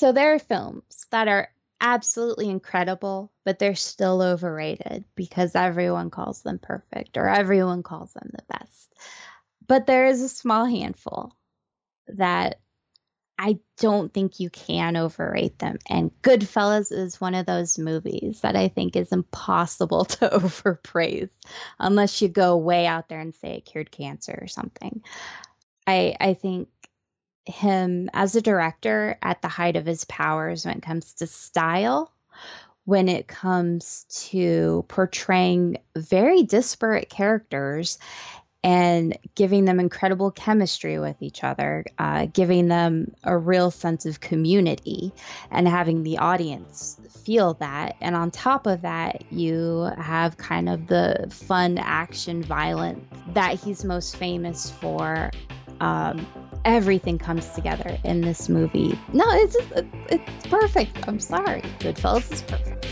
So there are films that are absolutely incredible, but they're still overrated because everyone calls them perfect or everyone calls them the best. But there is a small handful that I don't think you can overrate them. And Goodfellas is one of those movies that I think is impossible to overpraise unless you go way out there and say it cured cancer or something. I I think him as a director at the height of his powers when it comes to style, when it comes to portraying very disparate characters and giving them incredible chemistry with each other, uh, giving them a real sense of community and having the audience feel that. And on top of that, you have kind of the fun action violence that he's most famous for. Um, everything comes together in this movie. No, it's just, it's perfect. I'm sorry. Goodfellas is perfect.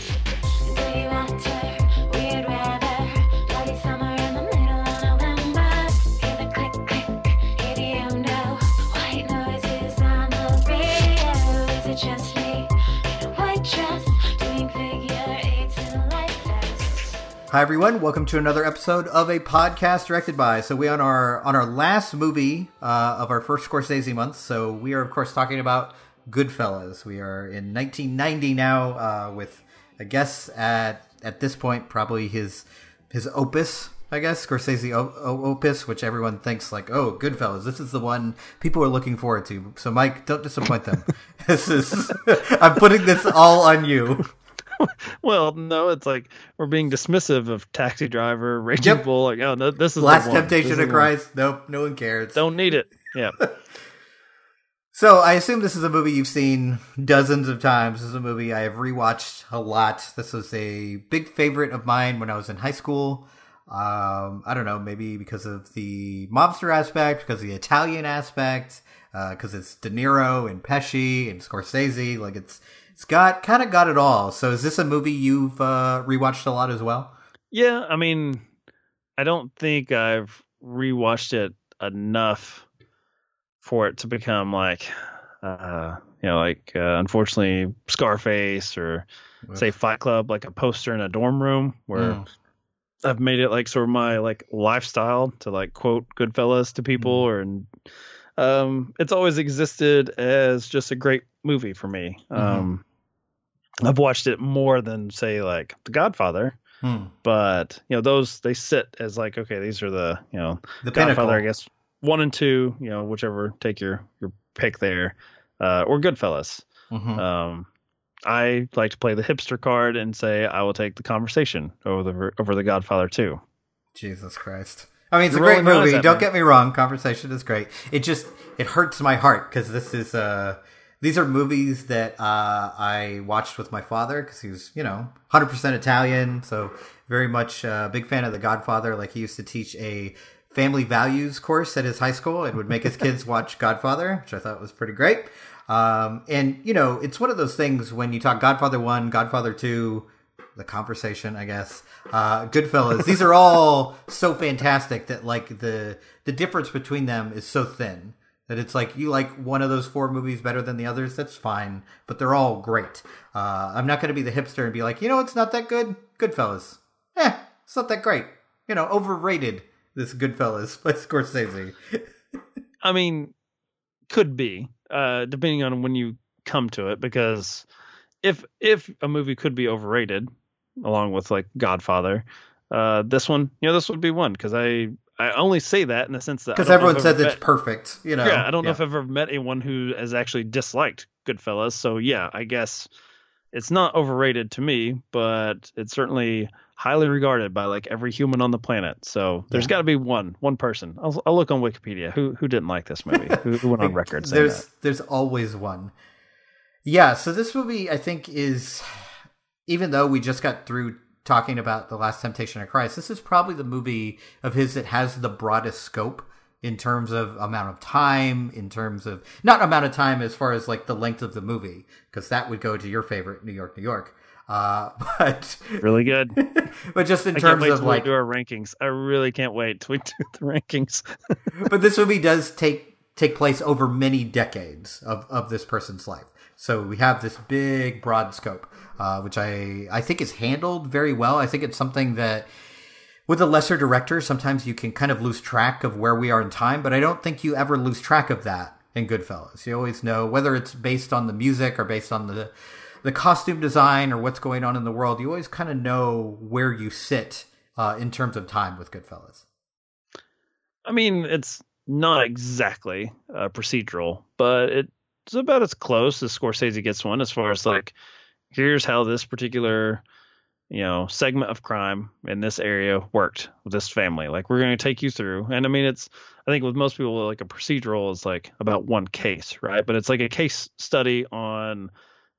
Hi everyone, welcome to another episode of a podcast directed by. So we on our on our last movie uh, of our first Scorsese month. So we are of course talking about Goodfellas. We are in 1990 now uh, with I guess at at this point probably his his opus. I guess Scorsese o- o- opus, which everyone thinks like, oh, Goodfellas. This is the one people are looking forward to. So Mike, don't disappoint them. this is I'm putting this all on you. well, no, it's like we're being dismissive of Taxi Driver, Raging yep. Bull. Like, oh, no, this is Last Temptation of Christ. Nope, no one cares. Don't need it. Yeah. so I assume this is a movie you've seen dozens of times. This is a movie I have rewatched a lot. This was a big favorite of mine when I was in high school. Um, I don't know, maybe because of the mobster aspect, because of the Italian aspect, because uh, it's De Niro and Pesci and Scorsese. Like it's it's got kind of got it all. So is this a movie you've uh, rewatched a lot as well? Yeah, I mean, I don't think I've rewatched it enough for it to become like, uh, you know, like uh, unfortunately Scarface or say Fight Club, like a poster in a dorm room where. Mm. I've made it like sort of my like lifestyle to like quote Goodfellas to people, or and um, it's always existed as just a great movie for me. Mm-hmm. Um, I've watched it more than say like The Godfather. Hmm. But you know those they sit as like okay these are the you know the Godfather pinnacle. I guess one and two you know whichever take your your pick there uh, or Goodfellas. Mm-hmm. Um, I like to play the hipster card and say I will take the conversation over the over the Godfather two. Jesus Christ. I mean, it's You're a great movie. Don't get me wrong. Conversation is great. It just it hurts my heart because this is uh these are movies that uh, I watched with my father because he's you know, 100% Italian. So very much a uh, big fan of The Godfather. Like he used to teach a family values course at his high school and would make his kids watch Godfather, which I thought was pretty great. Um, and, you know, it's one of those things when you talk Godfather 1, Godfather 2, the conversation, I guess, uh, Goodfellas, these are all so fantastic that, like, the, the difference between them is so thin that it's like you like one of those four movies better than the others. That's fine, but they're all great. Uh, I'm not going to be the hipster and be like, you know, it's not that good. Goodfellas, eh, it's not that great. You know, overrated. This Goodfellas by Scorsese. I mean, could be uh, depending on when you come to it, because if if a movie could be overrated, along with like Godfather, uh, this one, you know, this would be one because I I only say that in the sense that because everyone says it's perfect. You know, yeah, I don't know if I've ever met anyone who has actually disliked Goodfellas. So yeah, I guess it's not overrated to me, but it's certainly highly regarded by like every human on the planet. So there's yeah. got to be one one person. I'll, I'll, look on Wikipedia who who didn't like this movie, who, who went on record. there's that. there's always one. Yeah, so this movie I think is even though we just got through talking about the last temptation of christ this is probably the movie of his that has the broadest scope in terms of amount of time in terms of not amount of time as far as like the length of the movie because that would go to your favorite new york new york. Uh, but really good. but just in I terms of like do our rankings. I really can't wait to do the rankings. But this movie does take take place over many decades of, of this person's life So we have this big, broad scope, uh, which I I think is handled very well. I think it's something that with a lesser director, sometimes you can kind of lose track of where we are in time, but I don't think you ever lose track of that in Goodfellas. You always know whether it's based on the music or based on the the costume design or what's going on in the world. You always kind of know where you sit uh, in terms of time with Goodfellas. I mean, it's not exactly a procedural, but it's about as close as Scorsese gets one as far as like, here's how this particular you know segment of crime in this area worked with this family. Like we're going to take you through. And i mean it's i think with most people like a procedural is like about one case right? But it's like a case study on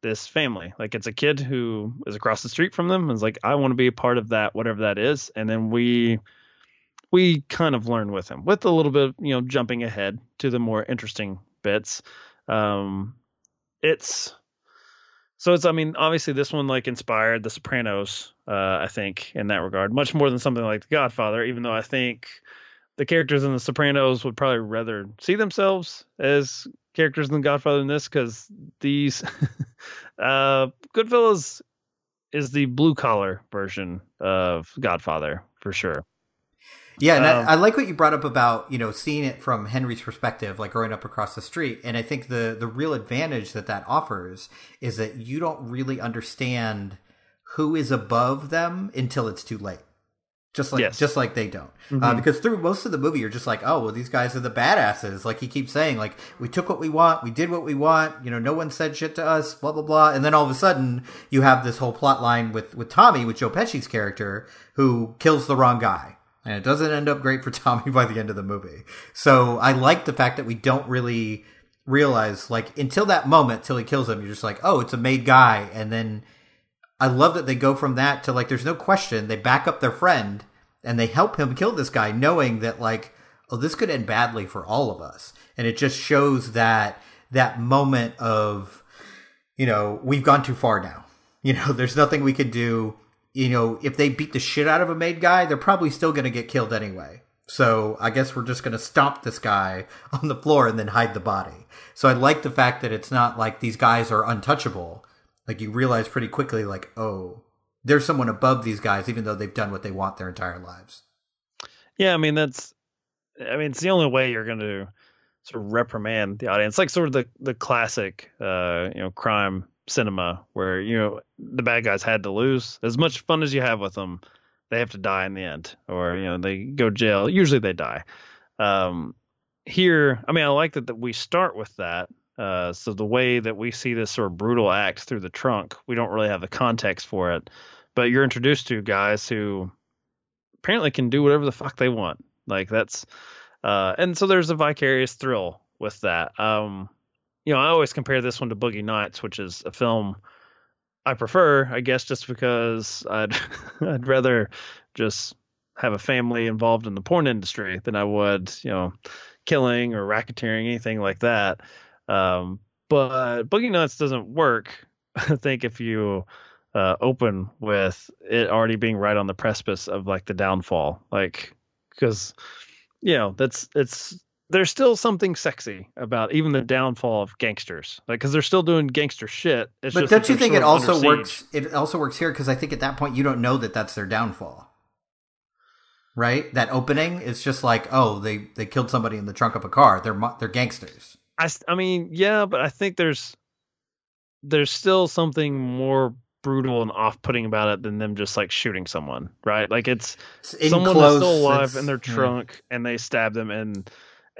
this family. Like it's a kid who is across the street from them and is like i want to be a part of that whatever that is. And then we we kind of learn with him with a little bit you know jumping ahead to the more interesting bits um it's so it's, I mean, obviously this one like inspired The Sopranos, uh, I think, in that regard, much more than something like The Godfather. Even though I think the characters in The Sopranos would probably rather see themselves as characters in The Godfather in this, because these uh, Goodfellas is the blue collar version of Godfather for sure. Yeah, and um, I, I, like what you brought up about you know seeing it from Henry's perspective, like growing up across the street. And I think the the real advantage that that offers is that you don't really understand who is above them until it's too late. Just like yes. just like they don't, uh, mm-hmm. uh, because through most of the movie, you're just like, oh, well, these guys are the badasses. Like he keeps saying, like we took what we want, we did what we want. You know, no one said shit to us, blah blah blah. And then all of a sudden, you have this whole plot line with with Tommy, with Joe Pesci's character, who kills the wrong guy and it doesn't end up great for Tommy by the end of the movie. So I like the fact that we don't really realize, like, until that moment, till he kills him, you're just like, oh, it's a made guy. And then I love that they go from that to, like, there's no question. They back up their friend and they help him kill this guy, knowing that, like, oh, this could end badly for all of us. And it just shows that, that moment of, you know, we've gone too far now. You know, there's nothing we can do you know, if they beat the shit out of a made guy, they're probably still going to get killed anyway. So I guess we're just going to stomp this guy on the floor and then hide the body. So I like the fact that it's not like these guys are untouchable. Like you realize pretty quickly, like, oh, there's someone above these guys, even though they've done what they want their entire lives. Yeah, I mean that's, I mean it's the only way you're going to sort of reprimand the audience, like sort of the the classic, uh, you know, crime cinema where you know the bad guys had to lose. As much fun as you have with them, they have to die in the end, or you know they go jail. Usually they die. Um, here, I mean, I like that that we start with that. Uh, so the way that we see this sort of brutal act through the trunk, we don't really have the context for it, but you're introduced to guys who apparently can do whatever the fuck they want. Like that's, uh, and so there's a vicarious thrill with that. Um, you know, I always compare this one to Boogie Nights, which is a film I prefer, I guess, just because I'd I'd rather just have a family involved in the porn industry than I would, you know, killing or racketeering, anything like that. Um, but Boogie Nights doesn't work. I think if you uh, open with it already being right on the precipice of like the downfall, like because you know that's it's there's still something sexy about even the downfall of gangsters, like because they're still doing gangster shit. It's but don't you think it also works? It also works here because I think at that point you don't know that that's their downfall, right? That opening is just like, oh, they they killed somebody in the trunk of a car. They're they're gangsters. I I mean, yeah, but I think there's there's still something more brutal and off-putting about it than them just like shooting someone, right? Like it's in someone close, still alive in their trunk yeah. and they stab them and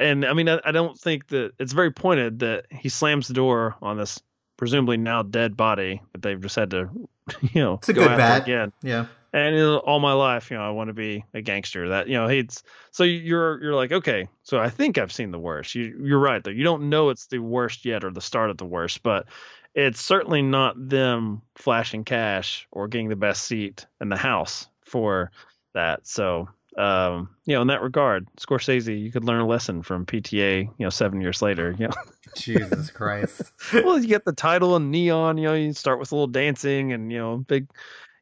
and I mean, I, I, don't think that it's very pointed that he slams the door on this presumably now dead body that they've just had to, you know, it's a good bat again. Yeah. And you know, all my life, you know, I want to be a gangster. That you know, he's so you're you're like, okay, so I think I've seen the worst. You you're right though. You don't know it's the worst yet or the start of the worst, but it's certainly not them flashing cash or getting the best seat in the house for that. So um, you know, in that regard, Scorsese, you could learn a lesson from PTA, you know, seven years later, you know. Jesus Christ. well, you get the title and neon, you know, you start with a little dancing and, you know, big,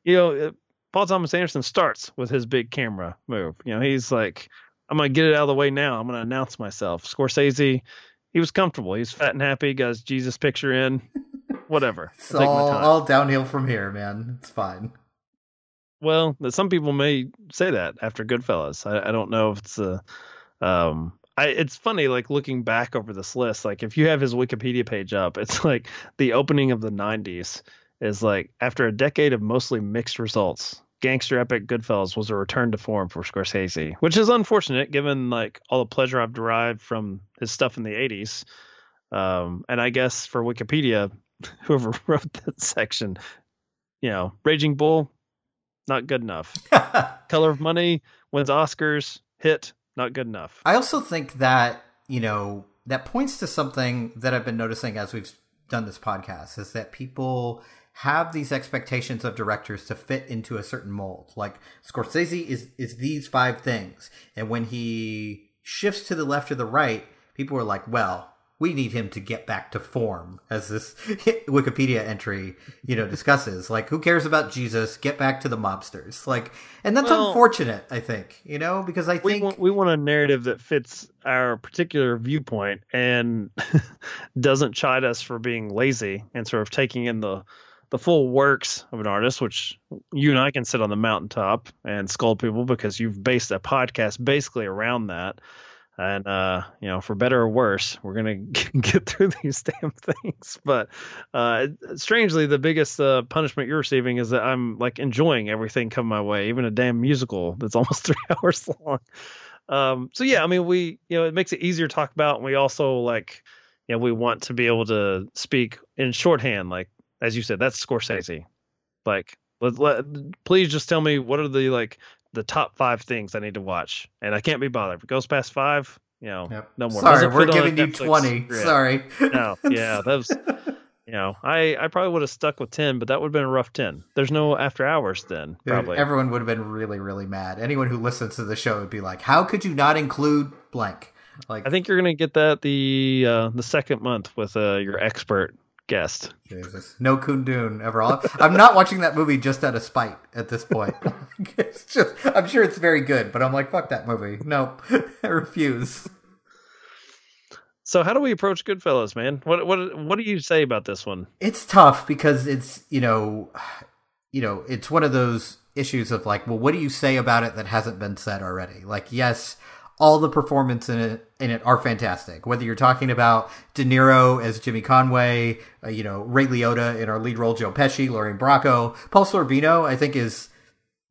you know, uh, Paul Thomas Anderson starts with his big camera move. You know, he's like, I'm going to get it out of the way now. I'm going to announce myself. Scorsese, he was comfortable. He's fat and happy, got his Jesus picture in. whatever. It's all, all downhill from here, man. It's fine. Well, some people may say that after Goodfellas. I, I don't know if it's a. Um, I, it's funny, like looking back over this list. Like, if you have his Wikipedia page up, it's like the opening of the '90s is like after a decade of mostly mixed results. Gangster epic Goodfellas was a return to form for Scorsese, which is unfortunate given like all the pleasure I've derived from his stuff in the 80s. Um, and I guess for Wikipedia, whoever wrote that section, you know, Raging Bull, not good enough. Color of Money wins Oscars, hit, not good enough. I also think that, you know, that points to something that I've been noticing as we've done this podcast is that people have these expectations of directors to fit into a certain mold. Like Scorsese is is these five things, and when he shifts to the left or the right, people are like, "Well, we need him to get back to form," as this Wikipedia entry you know discusses. like, who cares about Jesus? Get back to the mobsters. Like, and that's well, unfortunate. I think you know because I think we want, we want a narrative that fits our particular viewpoint and doesn't chide us for being lazy and sort of taking in the the full works of an artist, which you and I can sit on the mountaintop and scold people because you've based a podcast basically around that. And uh, you know, for better or worse, we're gonna get through these damn things. But uh, strangely, the biggest uh, punishment you're receiving is that I'm like enjoying everything coming my way, even a damn musical that's almost three hours long. Um, so yeah, I mean, we you know, it makes it easier to talk about, and we also like, you know, we want to be able to speak in shorthand, like as you said, that's Scorsese. Like, let, let, please just tell me what are the like the top five things I need to watch, and I can't be bothered. If it goes past five, you know, yep. no more. Sorry, we're giving you twenty. Grid. Sorry. No, yeah, that was. You know, I, I probably would have stuck with ten, but that would have been a rough ten. There's no after hours then. Probably everyone would have been really really mad. Anyone who listens to the show would be like, "How could you not include blank?" Like, I think you're gonna get that the uh, the second month with uh, your expert guest. Jesus. No Kundun ever. All. I'm not watching that movie just out of spite at this point. it's just, I'm sure it's very good, but I'm like, fuck that movie. Nope. I refuse. So how do we approach Goodfellas, man? What what what do you say about this one? It's tough because it's you know, you know, it's one of those issues of like, well, what do you say about it that hasn't been said already? Like, yes, all the performance in it in it are fantastic. Whether you're talking about De Niro as Jimmy Conway, uh, you know Ray Liotta in our lead role, Joe Pesci, Lorraine Bracco, Paul Sorvino, I think is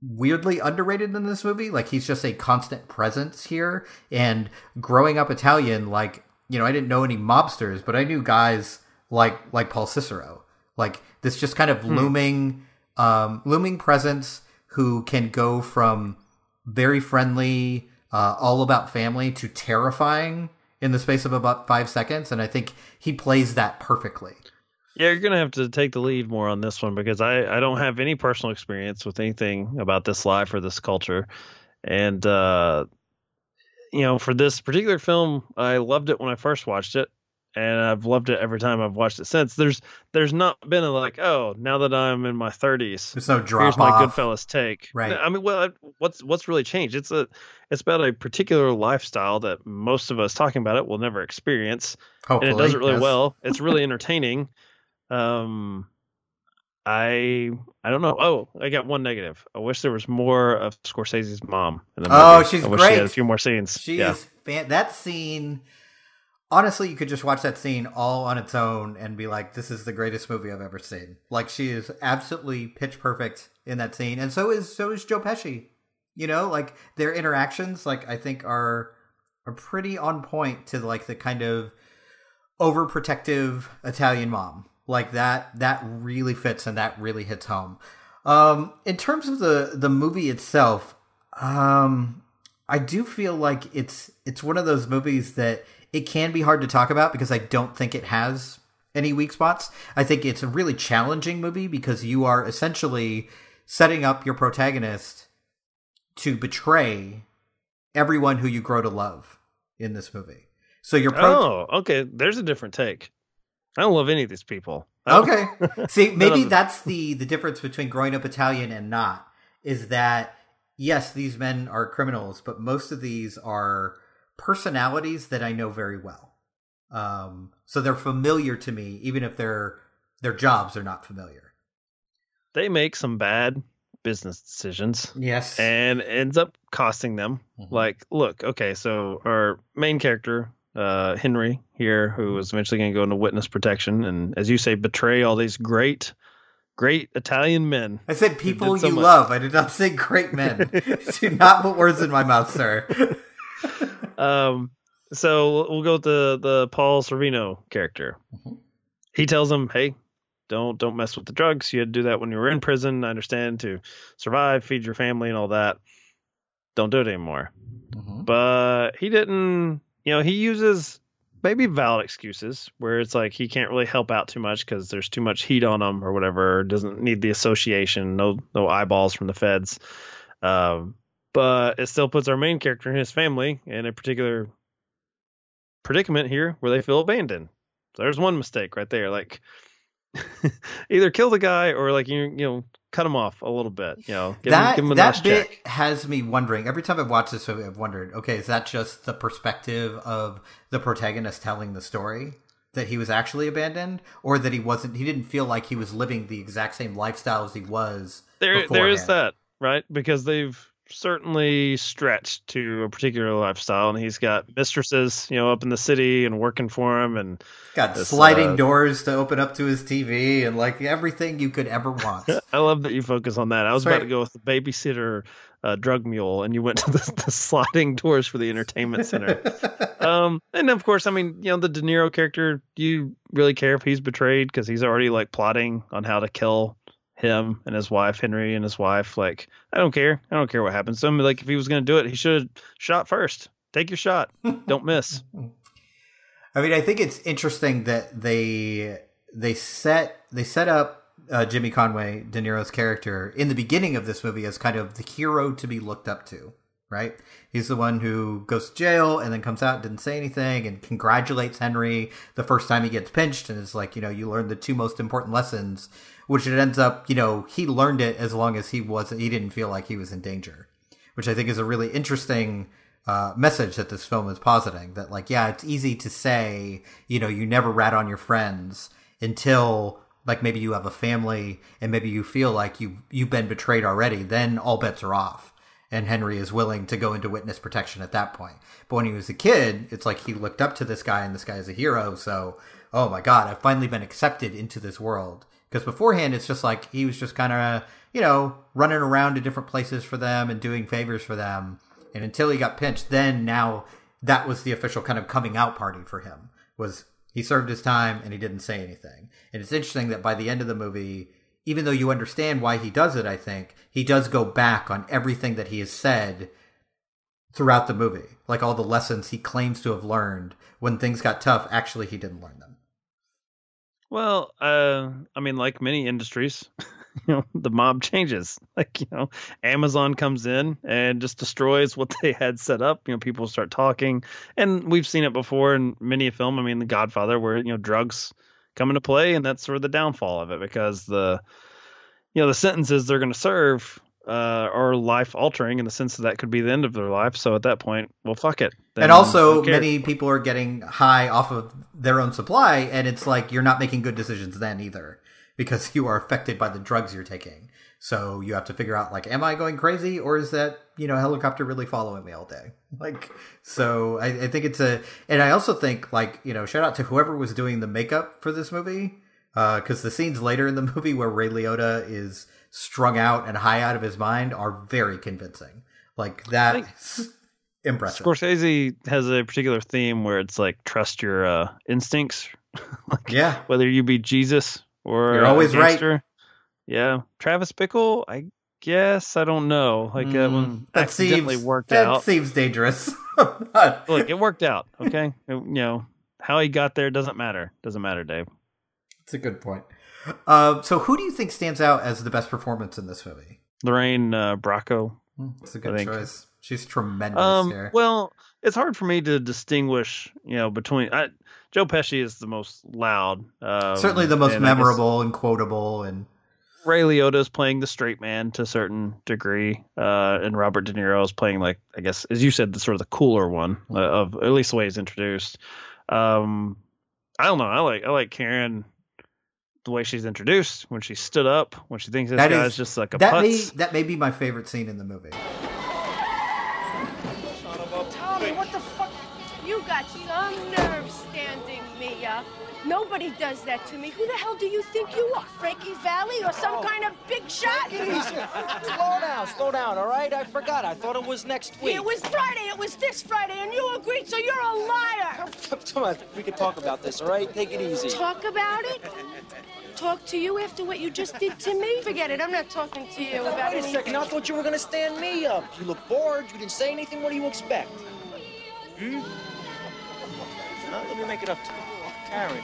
weirdly underrated in this movie. Like he's just a constant presence here. And growing up Italian, like you know, I didn't know any mobsters, but I knew guys like like Paul Cicero. Like this just kind of hmm. looming um, looming presence who can go from very friendly uh, all about family to terrifying in the space of about five seconds, and I think he plays that perfectly. Yeah, you're gonna have to take the lead more on this one because I I don't have any personal experience with anything about this life or this culture, and uh, you know for this particular film, I loved it when I first watched it and I've loved it every time I've watched it since. There's there's not been a like, oh, now that I'm in my 30s, there's no drop here's my Goodfellas take. Right. I mean, well, what's what's really changed? It's a it's about a particular lifestyle that most of us talking about it will never experience, Hopefully, and it does it really yes. well. It's really entertaining. um, I I don't know. Oh, I got one negative. I wish there was more of Scorsese's mom. In the oh, movie. Oh, she's I wish great. She had a few more scenes. She's yeah. fan- that scene honestly, you could just watch that scene all on its own and be like, "This is the greatest movie I've ever seen." Like she is absolutely pitch perfect in that scene, and so is so is Joe Pesci. You know, like their interactions, like I think are are pretty on point to like the kind of overprotective Italian mom. Like that that really fits and that really hits home. Um, in terms of the the movie itself, um, I do feel like it's it's one of those movies that it can be hard to talk about because I don't think it has any weak spots. I think it's a really challenging movie because you are essentially setting up your protagonist to betray everyone who you grow to love in this movie. So your pro- oh, okay. There's a different take. I don't love any of these people. Okay. See, maybe that's the the difference between growing up Italian and not is that yes, these men are criminals, but most of these are personalities that I know very well. Um, so they're familiar to me, even if they're their jobs are not familiar. They make some bad business decisions. Yes. And ends up costing them. Mm-hmm. Like, look, okay, so our main character, uh, Henry here, who is eventually going to go into witness protection, and as you say, betray all these great, great Italian men. I said people so you much. love. I did not say great men. Do not put words in my mouth, sir. um. So we'll go with the the Paul Sorvino character. Mm-hmm. He tells him, "Hey, don't don't mess with the drugs. You had to do that when you were in prison. I understand to survive, feed your family, and all that. Don't do it anymore." Mm-hmm. But he didn't. You know, he uses maybe valid excuses where it's like he can't really help out too much because there's too much heat on him or whatever. Doesn't need the association. No no eyeballs from the feds. Um, but it still puts our main character and his family in a particular predicament here where they feel abandoned. So there's one mistake right there. Like either kill the guy or like you you know cut him off a little bit. You know, give that him, give him that bit check. has me wondering every time I've watched this movie. I've wondered, okay, is that just the perspective of the protagonist telling the story? That he was actually abandoned, or that he wasn't. He didn't feel like he was living the exact same lifestyle as he was. There, beforehand. there is that right because they've certainly stretched to a particular lifestyle, and he's got mistresses, you know, up in the city and working for him, and got this, sliding uh, doors to open up to his TV, and like everything you could ever want. I love that you focus on that. I was about to go with the babysitter uh, drug mule, and you went to the, the sliding doors for the entertainment center. um, and of course, I mean, you know, the De Niro character. Do you really care if he's betrayed because he's already like plotting on how to kill him and his wife, Henry and his wife. Like, I don't care. I don't care what happens to him. Like, if he was going to do it, he should have shot first. Take your shot. don't miss. I mean, I think it's interesting that they they set they set up uh, Jimmy Conway, De Niro's character, in the beginning of this movie as kind of the hero to be looked up to. Right? He's the one who goes to jail and then comes out, didn't say anything, and congratulates Henry the first time he gets pinched, and is like, you know, you learned the two most important lessons which it ends up, you know, he learned it as long as he was he didn't feel like he was in danger, which I think is a really interesting uh, message that this film is positing. That like, yeah, it's easy to say, you know, you never rat on your friends until like maybe you have a family and maybe you feel like you you've been betrayed already. Then all bets are off. And Henry is willing to go into witness protection at that point. But when he was a kid, it's like he looked up to this guy and this guy is a hero. So, oh my God, I've finally been accepted into this world because beforehand, it's just like he was just kind of, you know, running around to different places for them and doing favors for them. And until he got pinched, then now that was the official kind of coming out party for him. Was he served his time and he didn't say anything. And it's interesting that by the end of the movie, even though you understand why he does it, I think he does go back on everything that he has said throughout the movie, like all the lessons he claims to have learned when things got tough. Actually, he didn't learn them. Well, uh, I mean, like many industries, you know, the mob changes. Like, you know, Amazon comes in and just destroys what they had set up. You know, people start talking, and we've seen it before in many a film. I mean, The Godfather, where you know drugs come into play, and that's sort of the downfall of it because the, you know, the sentences they're going to serve uh, are life altering in the sense that that could be the end of their life. So at that point, well, fuck it. Then and also, many people are getting high off of their own supply, and it's like you're not making good decisions then either because you are affected by the drugs you're taking. So you have to figure out like, am I going crazy, or is that you know helicopter really following me all day? Like, so I, I think it's a, and I also think like you know, shout out to whoever was doing the makeup for this movie because uh, the scenes later in the movie where Ray Liotta is strung out and high out of his mind are very convincing. Like that's impressive. Scorsese has a particular theme where it's like trust your uh, instincts. like, yeah. Whether you be Jesus or you're always right. Yeah, Travis Bickle. I guess I don't know. Like mm, that one that accidentally seems, worked that out. Seems dangerous. Look, it worked out. Okay, it, you know how he got there doesn't matter. Doesn't matter, Dave. It's a good point. Uh, so, who do you think stands out as the best performance in this movie? Lorraine uh, Bracco. That's a good choice. She's tremendous um, here. Well, it's hard for me to distinguish, you know, between I, Joe Pesci is the most loud, um, certainly the most and memorable and quotable, and Ray Liotta is playing the straight man to a certain degree, uh, and Robert De Niro is playing like I guess, as you said, the sort of the cooler one uh, of at least the way he's introduced. Um, I don't know. I like I like Karen the way she's introduced, when she stood up, when she thinks this that guy's is, just like a that putz. may that may be my favorite scene in the movie. You got some nerve standing me up. Nobody does that to me. Who the hell do you think you are? Frankie Valli or some oh. kind of big shot? Slow down, slow down, all right? I forgot. I thought it was next week. It was Friday. It was this Friday, and you agreed, so you're a liar. Come on, we can talk about this, all right? Take it easy. Talk about it? Talk to you after what you just did to me? Forget it. I'm not talking to you about Wait a second. I thought you were going to stand me up. You look bored. You didn't say anything. What do you expect? Hmm? Let me make it up to you. Karen.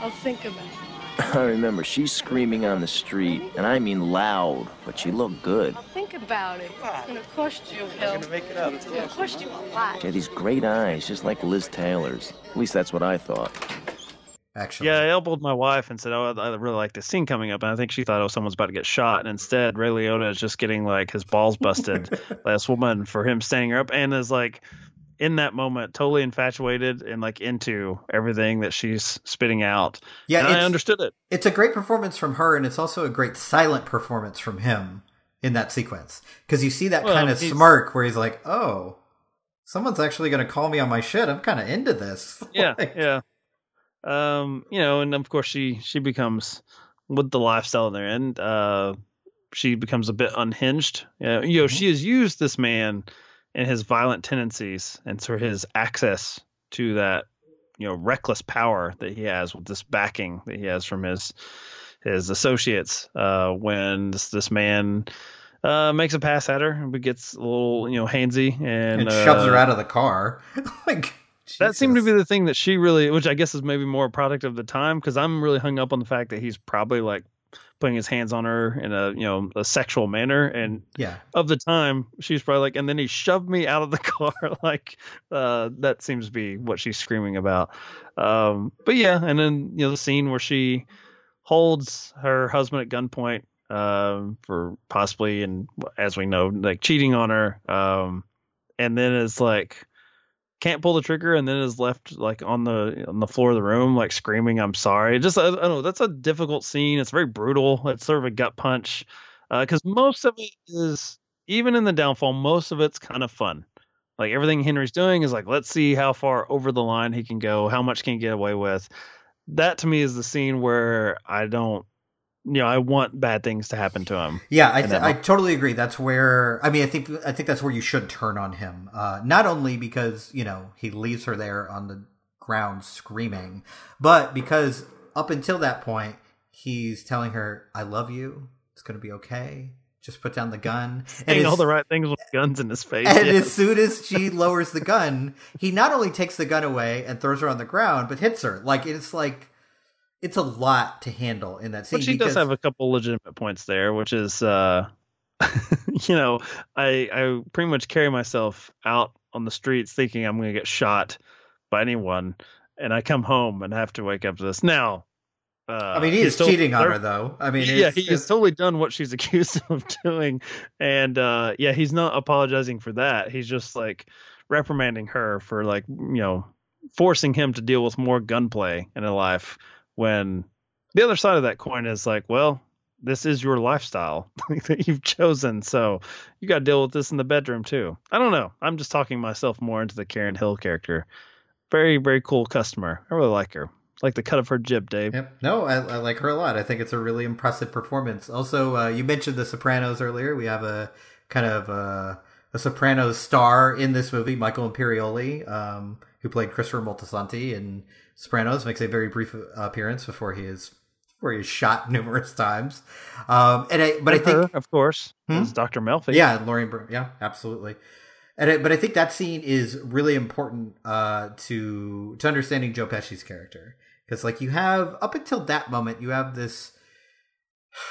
I'll think about it. I remember she's screaming on the street, and I mean loud, but she looked good. I'll think about it. It's gonna cost you, Hill. I'm gonna make it up. It's gonna cost you a lot. She had these great eyes, just like Liz Taylor's. At least that's what I thought. Actually, yeah, I elbowed my wife and said, "Oh, I really like this scene coming up," and I think she thought, "Oh, someone's about to get shot," and instead, Ray Liotta is just getting like his balls busted by this woman for him standing her up, and is like in that moment totally infatuated and like into everything that she's spitting out. Yeah, I understood it. It's a great performance from her, and it's also a great silent performance from him in that sequence because you see that well, kind of smirk where he's like, "Oh, someone's actually going to call me on my shit. I'm kind of into this." Yeah, like, yeah. Um, you know, and of course she she becomes with the lifestyle in there, and uh, she becomes a bit unhinged. Yeah, you know, mm-hmm. she has used this man and his violent tendencies and sort of his access to that you know reckless power that he has with this backing that he has from his his associates uh, when this this man uh, makes a pass at her but gets a little you know handsy and, and shoves her uh, out of the car like Jesus. that seemed to be the thing that she really which i guess is maybe more a product of the time because i'm really hung up on the fact that he's probably like putting his hands on her in a you know a sexual manner. And yeah. of the time she's probably like and then he shoved me out of the car. Like uh that seems to be what she's screaming about. Um but yeah and then you know the scene where she holds her husband at gunpoint um for possibly and as we know like cheating on her. Um and then it's like can't pull the trigger and then is left like on the on the floor of the room like screaming i'm sorry. Just i, I don't know that's a difficult scene. It's very brutal. It's sort of a gut punch because uh, most of it is even in the downfall most of it's kind of fun. Like everything henry's doing is like let's see how far over the line he can go how much can he get away with. That to me is the scene where i don't you know, I want bad things to happen to him. Yeah, I th- I totally agree. That's where I mean, I think I think that's where you should turn on him. Uh, not only because you know he leaves her there on the ground screaming, but because up until that point he's telling her, "I love you. It's going to be okay." Just put down the gun. And all the right things with guns in his face. And yes. as soon as she lowers the gun, he not only takes the gun away and throws her on the ground, but hits her. Like it's like it's a lot to handle in that scene. But she because... does have a couple legitimate points there, which is, uh, you know, I I pretty much carry myself out on the streets thinking I'm going to get shot by anyone, and I come home and have to wake up to this. Now, uh, I mean, he is cheating on her, though. I mean, yeah, he has totally done what she's accused of doing, and uh, yeah, he's not apologizing for that. He's just like reprimanding her for like you know forcing him to deal with more gunplay in her life when the other side of that coin is like, well, this is your lifestyle that you've chosen, so you got to deal with this in the bedroom too. I don't know. I'm just talking myself more into the Karen Hill character. Very, very cool customer. I really like her. Like the cut of her jib, Dave. Yep. No, I, I like her a lot. I think it's a really impressive performance. Also, uh, you mentioned The Sopranos earlier. We have a kind of uh, a Sopranos star in this movie, Michael Imperioli, um, who played Christopher Moltisanti and Sopranos makes a very brief appearance before he is where he is shot numerous times. Um, and I, but I think, her, of course, hmm? is Dr. Melfi. Yeah, Lauren. Yeah, absolutely. And I, but I think that scene is really important uh, to to understanding Joe Pesci's character because, like, you have up until that moment, you have this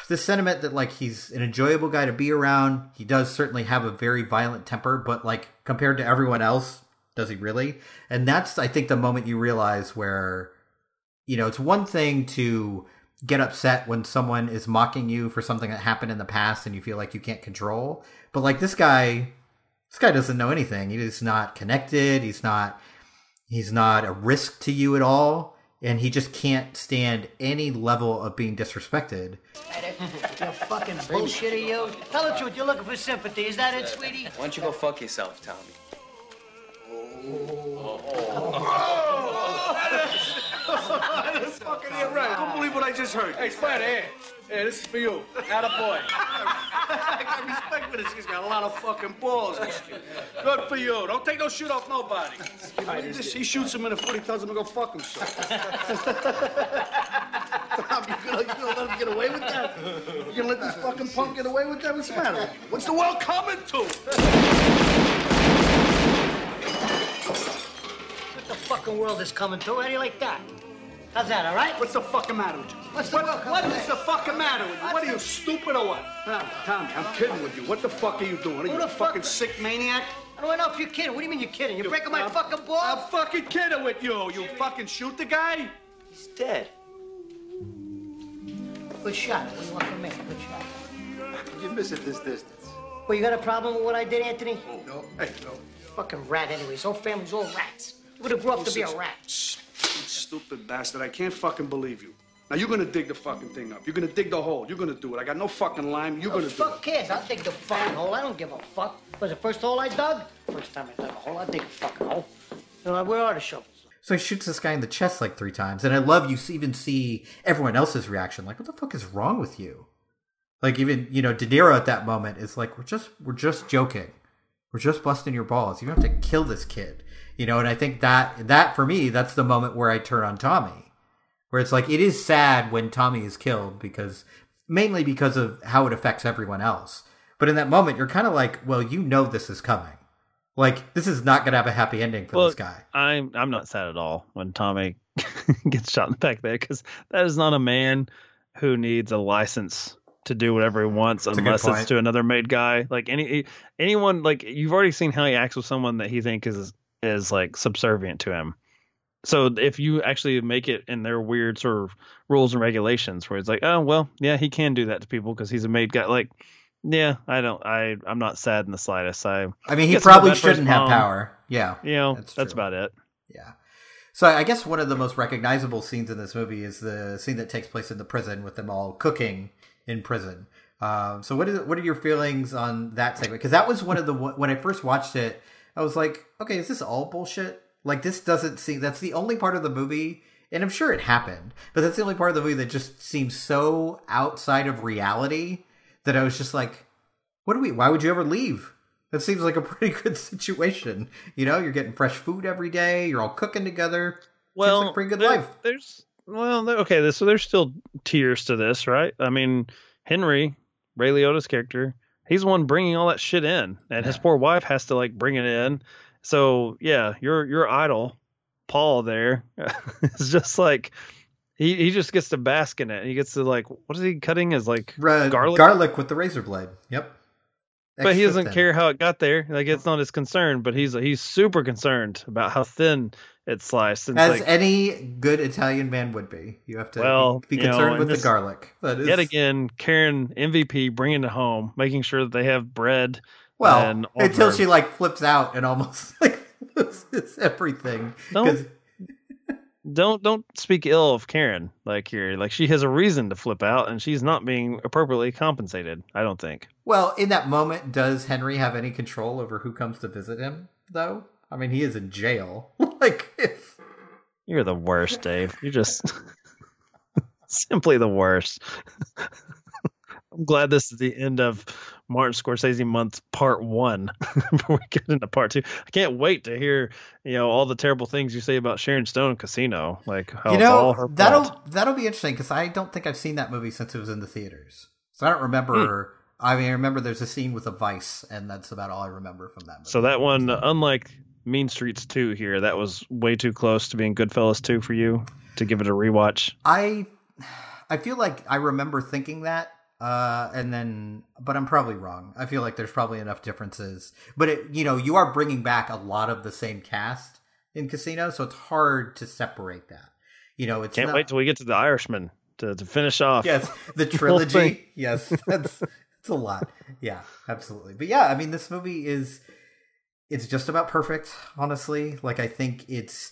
this sentiment that like he's an enjoyable guy to be around. He does certainly have a very violent temper, but like compared to everyone else, does he really? And that's, I think, the moment you realize where, you know, it's one thing to get upset when someone is mocking you for something that happened in the past and you feel like you can't control. But like this guy, this guy doesn't know anything. He's not connected. He's not, he's not a risk to you at all. and he just can't stand any level of being disrespected. you fucking bullshit, you. Tell the truth. You're looking for sympathy. Is that it, sweetie? Why don't you go fuck yourself, Tommy? Oh. That's fucking right. Don't believe what I just heard. Hey, Spider, hey. Hey, this is for you. Atta boy. I got respect for this. He's got a lot of fucking balls. Good for you. Don't take no shit off nobody. This, he shoots him in the foot. He tells him to go fuck himself. Tom, you gonna, you gonna let him get away with that? You gonna let this fucking punk get away with that? What's the matter? What's the world coming to? What the fucking world is coming to? How do you like that? How's that, all right? What's the fucking matter with you? What's the what, world what coming is to? the fucking matter with you? What are you, stupid or what? Tom, Tommy, I'm kidding with you. What the fuck are you doing? Are Who you the a fuck- fucking sick maniac? I don't know if you're kidding. What do you mean you're kidding? You're breaking my I'm- fucking balls? I'm fucking kidding with you. You fucking shoot the guy? He's dead. Good shot. What do you want from me? Good shot. You miss at this distance. Well, you got a problem with what I did, Anthony? Oh, No. Hey, no. Fucking rat, anyways. Whole family's all rats. You would have grew up to be a rat. You stupid bastard. I can't fucking believe you. Now you're gonna dig the fucking thing up. You're gonna dig the hole. You're gonna do it. I got no fucking lime. You're Who gonna the do fuck cares? I'll dig the fucking hole. I don't give a fuck. Was the first hole I dug? First time I dug a hole, I'll dig a fucking hole. You know, where are the shovels? So he shoots this guy in the chest like three times, and I love you see- even see everyone else's reaction. Like, what the fuck is wrong with you? Like even you know De Niro at that moment is like, we're just we're just joking, we're just busting your balls. You don't have to kill this kid, you know. And I think that that for me, that's the moment where I turn on Tommy, where it's like it is sad when Tommy is killed because mainly because of how it affects everyone else. But in that moment, you're kind of like, well, you know this is coming. Like this is not going to have a happy ending for Well, this guy. I'm I'm not sad at all when Tommy gets shot in the back there because that is not a man who needs a license to do whatever he wants good unless it's to another made guy. Like any anyone like you've already seen how he acts with someone that he think is is like subservient to him. So if you actually make it in their weird sort of rules and regulations where it's like, oh well, yeah, he can do that to people because he's a made guy. Like, yeah, I don't, I, I'm not sad in the slightest. I, I mean, he I probably bad for his shouldn't have mom. power. Yeah, You know, That's that's, about it. yeah. So I guess one of the most recognizable scenes in this movie is the scene that takes place in the prison with them all cooking in prison. Um, so what is what are your feelings on that segment? Because that was one of the when I first watched it, I was like, okay, is this all bullshit? Like this doesn't seem that's the only part of the movie, and I'm sure it happened, but that's the only part of the movie that just seems so outside of reality that I was just like, what do we? Why would you ever leave? That seems like a pretty good situation. You know, you're getting fresh food every day. You're all cooking together. Well, seems like a pretty good there- life. There's well, okay. So there's still tiers to this, right? I mean, Henry Ray Liotta's character, he's the one bringing all that shit in, and his poor wife has to like bring it in. So yeah, your your idol, Paul, there is just like he he just gets to bask in it. He gets to like what is he cutting? Is like Ra- garlic? garlic with the razor blade. Yep. But he doesn't thin. care how it got there. Like it's not his concern, but he's he's super concerned about how thin it's sliced. And As like, any good Italian man would be, you have to Well, be know, concerned and with the garlic. That is, yet again, Karen MVP bringing it home, making sure that they have bread. well, and until she like flips out and almost like loses everything. Don't- don't don't speak ill of Karen like here. Like she has a reason to flip out, and she's not being appropriately compensated. I don't think. well, in that moment, does Henry have any control over who comes to visit him? Though, I mean, he is in jail. like, if, You're the worst, Dave. You're just simply the worst. I'm glad this is the end of Martin Scorsese month part one before we get into part two. I can't wait to hear, you know, all the terrible things you say about Sharon Stone Casino. Like how you know, that'll fault. that'll be interesting because I don't think I've seen that movie since it was in the theaters. So I don't remember. Hmm. I mean, I remember there's a scene with a vice, and that's about all I remember from that movie. So that one, unlike Mean Streets 2 here, that was way too close to being Goodfellas 2 for you to give it a rewatch. I I feel like I remember thinking that uh and then but I'm probably wrong. I feel like there's probably enough differences. But it you know, you are bringing back a lot of the same cast in Casino, so it's hard to separate that. You know, it's Can't not, wait till we get to the Irishman to, to finish off. Yes, the trilogy. yes, that's it's a lot. Yeah, absolutely. But yeah, I mean this movie is it's just about perfect, honestly. Like I think it's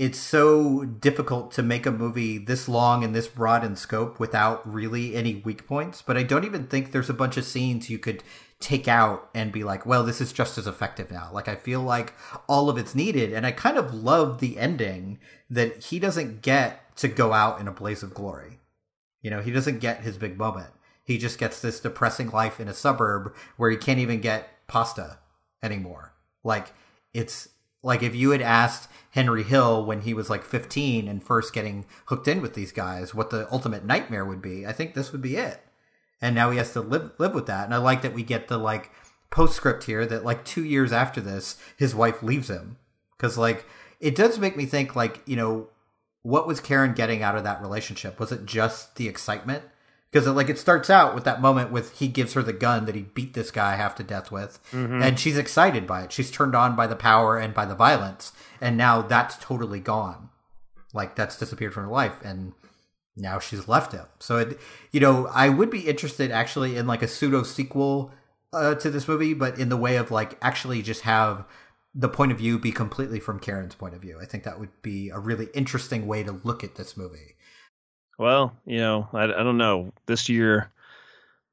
it's so difficult to make a movie this long and this broad in scope without really any weak points. But I don't even think there's a bunch of scenes you could take out and be like, well, this is just as effective now. Like, I feel like all of it's needed. And I kind of love the ending that he doesn't get to go out in a blaze of glory. You know, he doesn't get his big moment. He just gets this depressing life in a suburb where he can't even get pasta anymore. Like, it's like if you had asked Henry Hill when he was like 15 and first getting hooked in with these guys what the ultimate nightmare would be, I think this would be it. And now he has to live live with that. And I like that we get the like postscript here that like 2 years after this his wife leaves him cuz like it does make me think like, you know, what was Karen getting out of that relationship? Was it just the excitement? Because like it starts out with that moment with he gives her the gun that he beat this guy half to death with mm-hmm. and she's excited by it. She's turned on by the power and by the violence and now that's totally gone. Like that's disappeared from her life and now she's left him. So it you know i would be interested actually in like a pseudo sequel uh, to this movie but in the way of like actually just have the point of view be completely from karen's point of view. I think that would be a really interesting way to look at this movie well, you know, I, I don't know. This year,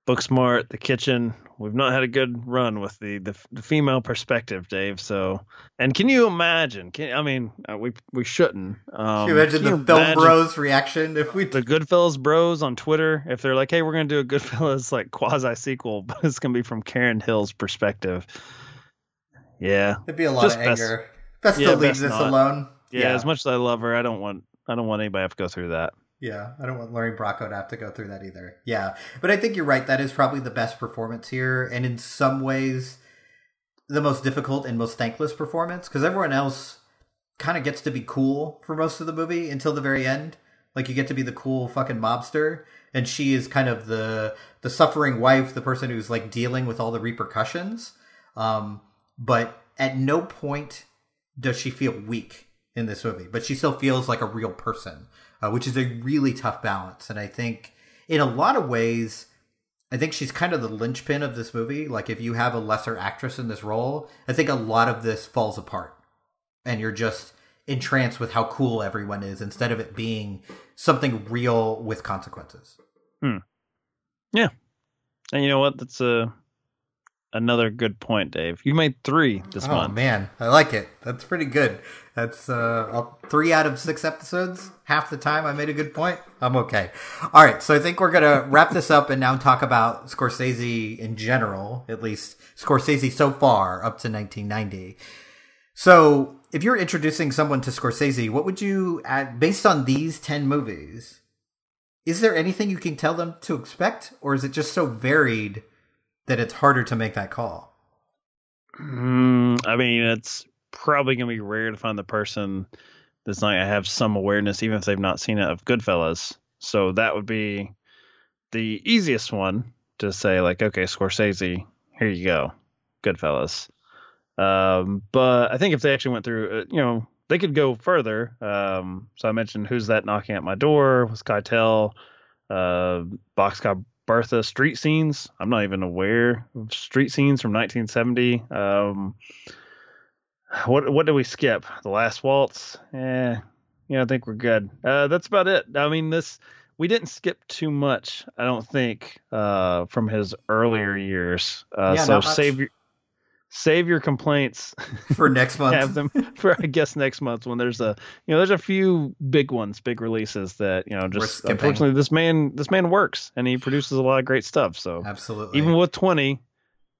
Booksmart, The Kitchen, we've not had a good run with the, the, the female perspective, Dave. So, and can you imagine? Can I mean, uh, we we shouldn't. Um, can you imagine the film bros reaction if we the Goodfellas bros on Twitter if they're like, hey, we're gonna do a Goodfellas like quasi sequel, but it's gonna be from Karen Hill's perspective. Yeah, it'd be a lot of anger. Best, best yeah, to leave this not. alone. Yeah, yeah, as much as I love her, I don't want I don't want anybody to have to go through that. Yeah, I don't want Lorraine Bracco to have to go through that either. Yeah, but I think you're right. That is probably the best performance here, and in some ways, the most difficult and most thankless performance because everyone else kind of gets to be cool for most of the movie until the very end. Like you get to be the cool fucking mobster, and she is kind of the the suffering wife, the person who's like dealing with all the repercussions. Um, but at no point does she feel weak in this movie, but she still feels like a real person uh, which is a really tough balance. And I think in a lot of ways, I think she's kind of the linchpin of this movie. Like if you have a lesser actress in this role, I think a lot of this falls apart, and you're just entranced with how cool everyone is instead of it being something real with consequences. Hmm. Yeah, and you know what? That's a another good point, Dave. You made three this oh, month. Oh man, I like it. That's pretty good. That's uh, three out of six episodes. Half the time I made a good point. I'm okay. All right, so I think we're gonna wrap this up and now talk about Scorsese in general, at least Scorsese so far up to 1990. So, if you're introducing someone to Scorsese, what would you add based on these 10 movies? Is there anything you can tell them to expect, or is it just so varied that it's harder to make that call? Mm, I mean, it's probably going to be rare to find the person that's not going to have some awareness, even if they've not seen it, of Goodfellas. So that would be the easiest one to say, like, okay, Scorsese, here you go, Goodfellas. Um, but I think if they actually went through, uh, you know, they could go further. Um, so I mentioned Who's That Knocking at My Door was Keitel, uh, Boxcar Bertha street scenes. I'm not even aware of street scenes from 1970. Um, what what did we skip? The Last Waltz. Yeah, yeah, I think we're good. Uh, that's about it. I mean, this we didn't skip too much. I don't think uh, from his earlier years. Uh, yeah, so save your save your complaints for next month. have them for I guess next month when there's a you know there's a few big ones, big releases that you know just unfortunately this man this man works and he produces a lot of great stuff. So absolutely, even with twenty,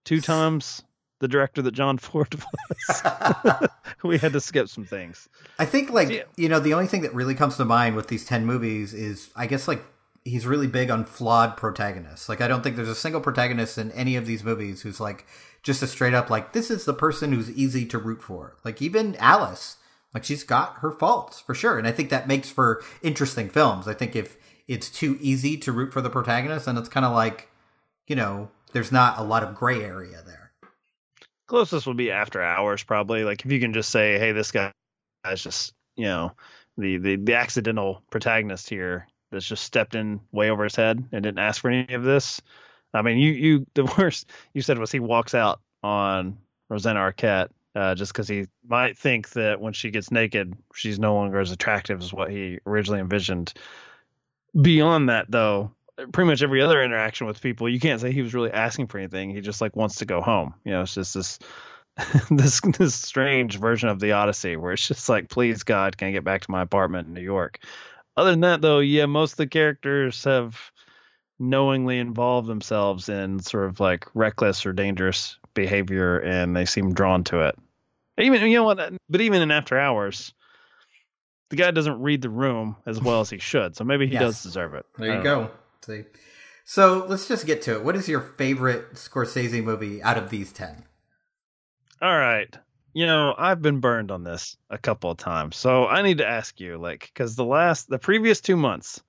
two times the director that John Ford was, we had to skip some things. I think like yeah. you know the only thing that really comes to mind with these ten movies is I guess like he's really big on flawed protagonists. Like I don't think there's a single protagonist in any of these movies who's like just a straight up like this is the person who's easy to root for. Like even Alice, like she's got her faults for sure, and I think that makes for interesting films. I think if it's too easy to root for the protagonist, then it's kind of like you know there's not a lot of gray area there. Closest would be After Hours, probably. Like if you can just say, hey, this guy is just you know the the the accidental protagonist here that's just stepped in way over his head and didn't ask for any of this. I mean, you you the worst you said was he walks out on Rosanna Arquette uh, just because he might think that when she gets naked, she's no longer as attractive as what he originally envisioned. Beyond that, though, pretty much every other interaction with people, you can't say he was really asking for anything. He just like wants to go home. You know, it's just this this this strange version of the Odyssey where it's just like, please God, can I get back to my apartment in New York? Other than that, though, yeah, most of the characters have knowingly involved themselves in sort of like reckless or dangerous behavior, and they seem drawn to it. Even you know what? Uh, but even in After Hours, the guy doesn't read the room as well as he should, so maybe he yes. does deserve it. There you go. See. So let's just get to it. What is your favorite Scorsese movie out of these ten? All right. You know, I've been burned on this a couple of times. So I need to ask you, like, because the last, the previous two months,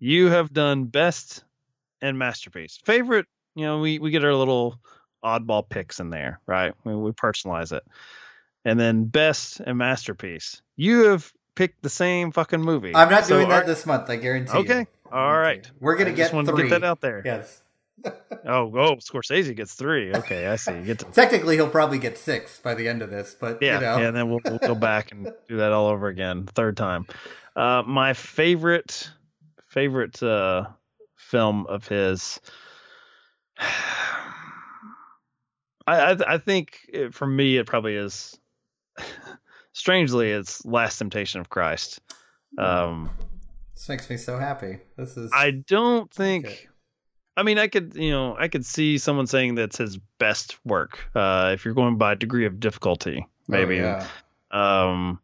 you have done best and masterpiece. Favorite, you know, we, we get our little oddball picks in there, right? We, we personalize it. And then best and masterpiece. You have picked the same fucking movie. I'm not so doing that this month, I guarantee okay. you. All right. We're going to get three. to get that out there. Yes oh, oh, Scorsese gets three. Okay, I see. Get to... Technically, he'll probably get six by the end of this, but yeah, you know. yeah. And then we'll, we'll go back and do that all over again, third time. Uh, my favorite favorite uh, film of his. I, I, I think it, for me it probably is. strangely, it's Last Temptation of Christ. Um, this makes me so happy. This is. I don't think. Okay. I mean, I could, you know, I could see someone saying that's his best work. Uh, if you're going by degree of difficulty, maybe. Oh, yeah. Um,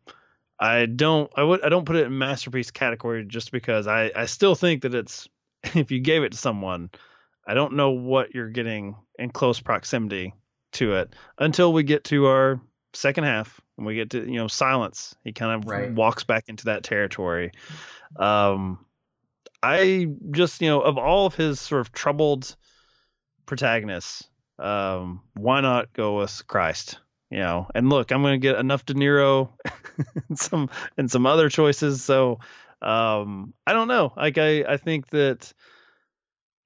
I don't, I would, I don't put it in masterpiece category just because I, I still think that it's, if you gave it to someone, I don't know what you're getting in close proximity to it until we get to our second half and we get to, you know, silence. He kind of right. walks back into that territory. Um, I just you know of all of his sort of troubled protagonists, um, why not go with Christ? You know, and look, I'm going to get enough De Niro and some and some other choices. So um, I don't know. Like I I think that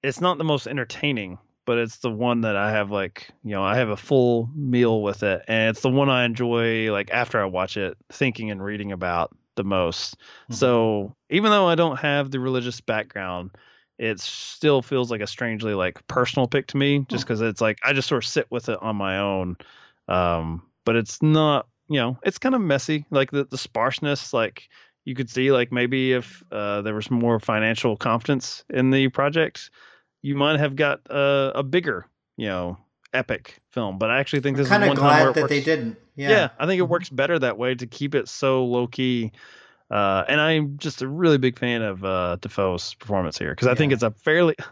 it's not the most entertaining, but it's the one that I have like you know I have a full meal with it, and it's the one I enjoy like after I watch it, thinking and reading about the most. Mm-hmm. So even though I don't have the religious background, it still feels like a strangely like personal pick to me, just because it's like I just sort of sit with it on my own. Um, but it's not, you know, it's kind of messy. Like the the sparseness, like you could see, like maybe if uh, there was more financial confidence in the project, you might have got uh, a bigger, you know, epic film. But I actually think this I'm is one glad time where that works, they didn't. Yeah. yeah, I think it works better that way to keep it so low key. Uh, and I'm just a really big fan of uh, Dafoe's performance here because I yeah. think it's a fairly.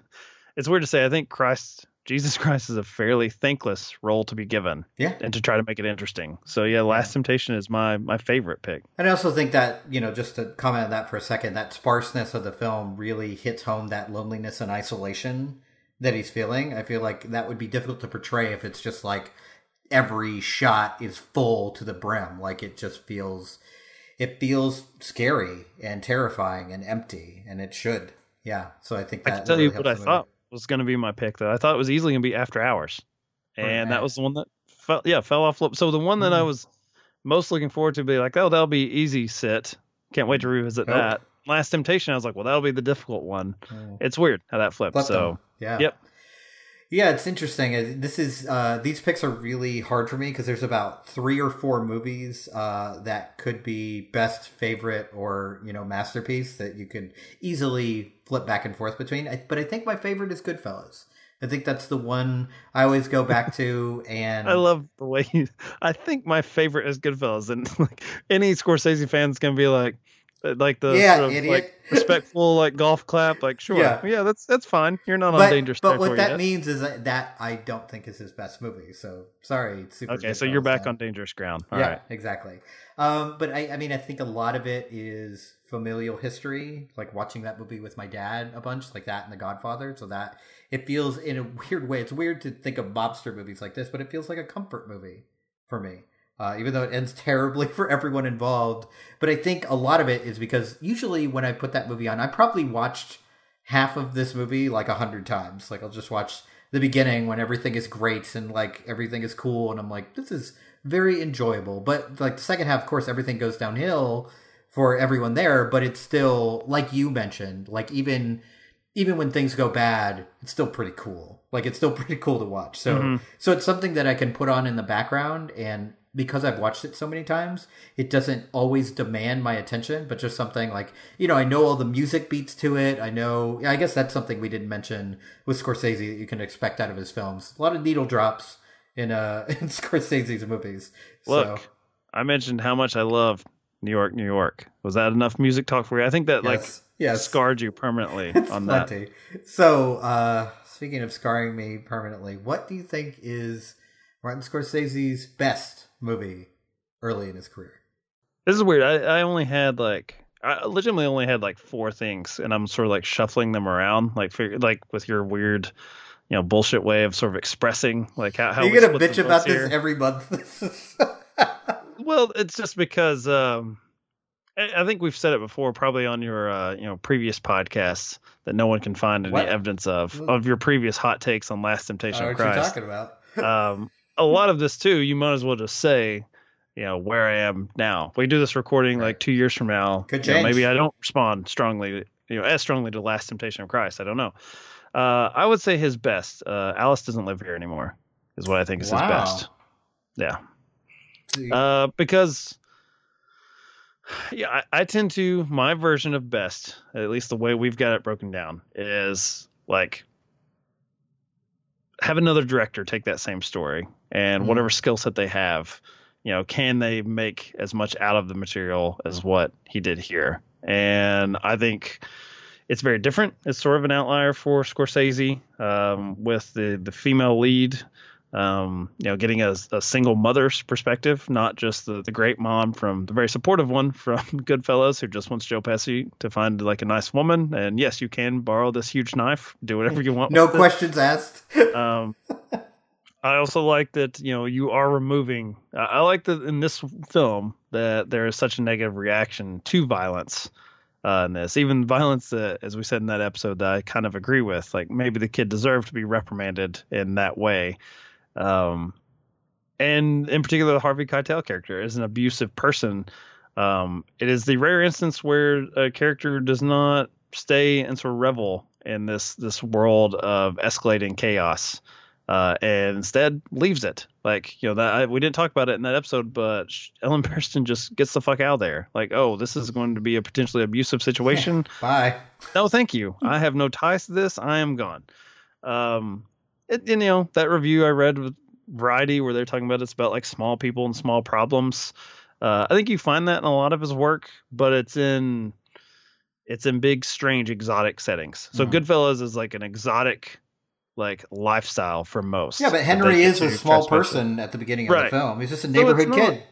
It's weird to say. I think Christ, Jesus Christ, is a fairly thankless role to be given. Yeah. And to try to make it interesting. So yeah, Last yeah. Temptation is my my favorite pick. And I also think that you know, just to comment on that for a second, that sparseness of the film really hits home that loneliness and isolation that he's feeling. I feel like that would be difficult to portray if it's just like every shot is full to the brim. Like it just feels, it feels scary and terrifying and empty, and it should. Yeah. So I think that I can tell really you what I thought was going to be my pick, though. I thought it was easily going to be After Hours, and right. that was the one that fell. Yeah, fell off. So the one that mm. I was most looking forward to be like, oh, that'll be easy sit. Can't wait to revisit nope. that. Last Temptation, I was like, well, that'll be the difficult one. Mm. It's weird how that flipped. so, them. yeah. Yep. Yeah, it's interesting. This is uh, these picks are really hard for me because there's about three or four movies uh, that could be best favorite or you know masterpiece that you could easily flip back and forth between. I, but I think my favorite is Goodfellas. I think that's the one I always go back to, and I love the way you. I think my favorite is Goodfellas, and like any Scorsese fans can be like, like the yeah, sort of, idiot. like respectful like golf clap like sure. Yeah, yeah that's that's fine. You're not but, on dangerous but what that yet. means is that, that i don't think is his best movie so sorry okay so you're back on dangerous ground. All yeah right. exactly. Um, but I, I mean i think a lot of it is familial history like watching that movie with my dad a bunch like that and the godfather so that it feels in a weird way it's weird to think of mobster movies like this but it feels like a comfort movie for me uh, even though it ends terribly for everyone involved. But I think a lot of it is because usually when I put that movie on, I probably watched half of this movie like a hundred times. Like I'll just watch the beginning when everything is great and like everything is cool, and I'm like, this is very enjoyable. But like the second half, of course, everything goes downhill for everyone there. But it's still like you mentioned, like even even when things go bad, it's still pretty cool. Like it's still pretty cool to watch. So mm-hmm. so it's something that I can put on in the background and because I've watched it so many times, it doesn't always demand my attention, but just something like, you know, I know all the music beats to it. I know, I guess that's something we didn't mention with Scorsese that you can expect out of his films. A lot of needle drops in, uh, in Scorsese's movies. Look, so. I mentioned how much I love New York, New York. Was that enough music talk for you? I think that yes. like yes. scarred you permanently it's on plenty. that. So, uh, speaking of scarring me permanently, what do you think is Martin Scorsese's best movie early in his career. This is weird. I, I only had like I legitimately only had like four things, and I'm sort of like shuffling them around, like figure, like with your weird, you know, bullshit way of sort of expressing like how. how You're gonna bitch about here. this every month. well, it's just because um, I, I, think we've said it before, probably on your uh, you know previous podcasts that no one can find any what? evidence of of your previous hot takes on Last Temptation of Christ. What are you talking about? um, a lot of this too, you might as well just say, you know, where I am now. We do this recording like two years from now. Could change. You know, maybe I don't respond strongly, you know, as strongly to Last Temptation of Christ. I don't know. Uh, I would say his best. Uh, Alice doesn't live here anymore. Is what I think is wow. his best. Yeah. Uh, because yeah, I, I, tend to my version of best, at least the way we've got it broken down, is like have another director take that same story and mm-hmm. whatever skill set they have, you know, can they make as much out of the material as what he did here? And I think it's very different. It's sort of an outlier for Scorsese um, with the the female lead um, you know, getting a, a, single mother's perspective, not just the, the great mom from the very supportive one from Goodfellas who just wants Joe Pesci to find like a nice woman. And yes, you can borrow this huge knife, do whatever you want. no questions it. asked. um, I also like that you know you are removing. I like that in this film that there is such a negative reaction to violence uh, in this. Even violence that, as we said in that episode, that I kind of agree with. Like maybe the kid deserved to be reprimanded in that way. Um, and in particular, the Harvey Keitel character is an abusive person. Um, it is the rare instance where a character does not stay and sort of revel in this this world of escalating chaos, uh, and instead leaves it. Like you know that I, we didn't talk about it in that episode, but Ellen Burstyn just gets the fuck out there. Like, oh, this is going to be a potentially abusive situation. Bye. No, thank you. I have no ties to this. I am gone. Um, it, you know that review I read with Variety where they're talking about it's about like small people and small problems. Uh, I think you find that in a lot of his work, but it's in it's in big, strange, exotic settings. So mm. Goodfellas is like an exotic like lifestyle for most. Yeah, but Henry is a small person at the beginning of right. the film. He's just a neighborhood so kid.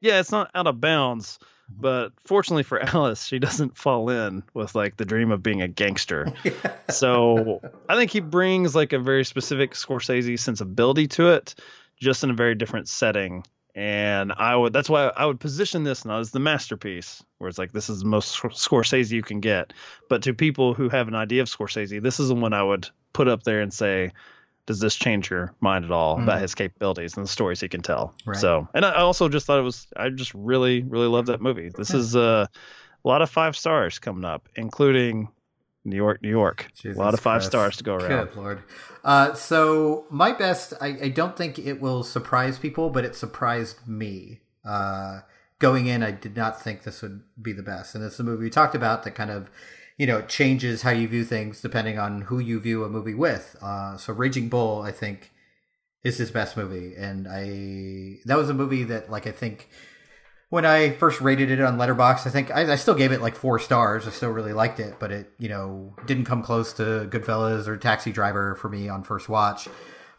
Yeah, it's not out of bounds, Mm-hmm. but fortunately for Alice, she doesn't fall in with like the dream of being a gangster. yeah. So I think he brings like a very specific Scorsese sensibility to it, just in a very different setting. And I would that's why I would position this not as the masterpiece, where it's like this is the most Scorsese you can get. But to people who have an idea of Scorsese, this is the one I would put up there and say, does this change your mind at all mm. about his capabilities and the stories he can tell? Right. So, and I also just thought it was, I just really, really love that movie. This is uh, a lot of five stars coming up, including New York, New York. Jesus a lot of five Christ. stars to go around. Good lord. Uh, so my best, I, I, don't think it will surprise people, but it surprised me. Uh, going in, I did not think this would be the best, and it's a movie we talked about that kind of you know, changes how you view things depending on who you view a movie with. Uh, so Raging Bull, I think, is his best movie, and I that was a movie that like I think when I first rated it on Letterboxd, I think I, I, still gave it like four stars. I still really liked it, but it you know didn't come close to Goodfellas or Taxi Driver for me on first watch.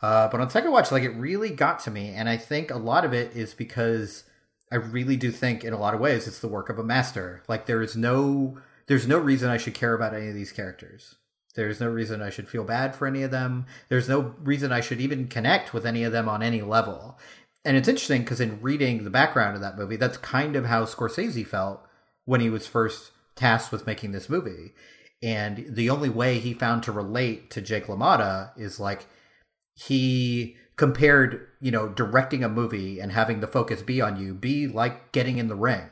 Uh, but on second watch, like it really got to me, and I think a lot of it is because I really do think in a lot of ways it's the work of a master. Like there is no there's no reason I should care about any of these characters. There's no reason I should feel bad for any of them. There's no reason I should even connect with any of them on any level. And it's interesting because in reading the background of that movie, that's kind of how Scorsese felt when he was first tasked with making this movie. And the only way he found to relate to Jake LaMotta is like he compared, you know, directing a movie and having the focus be on you be like getting in the ring.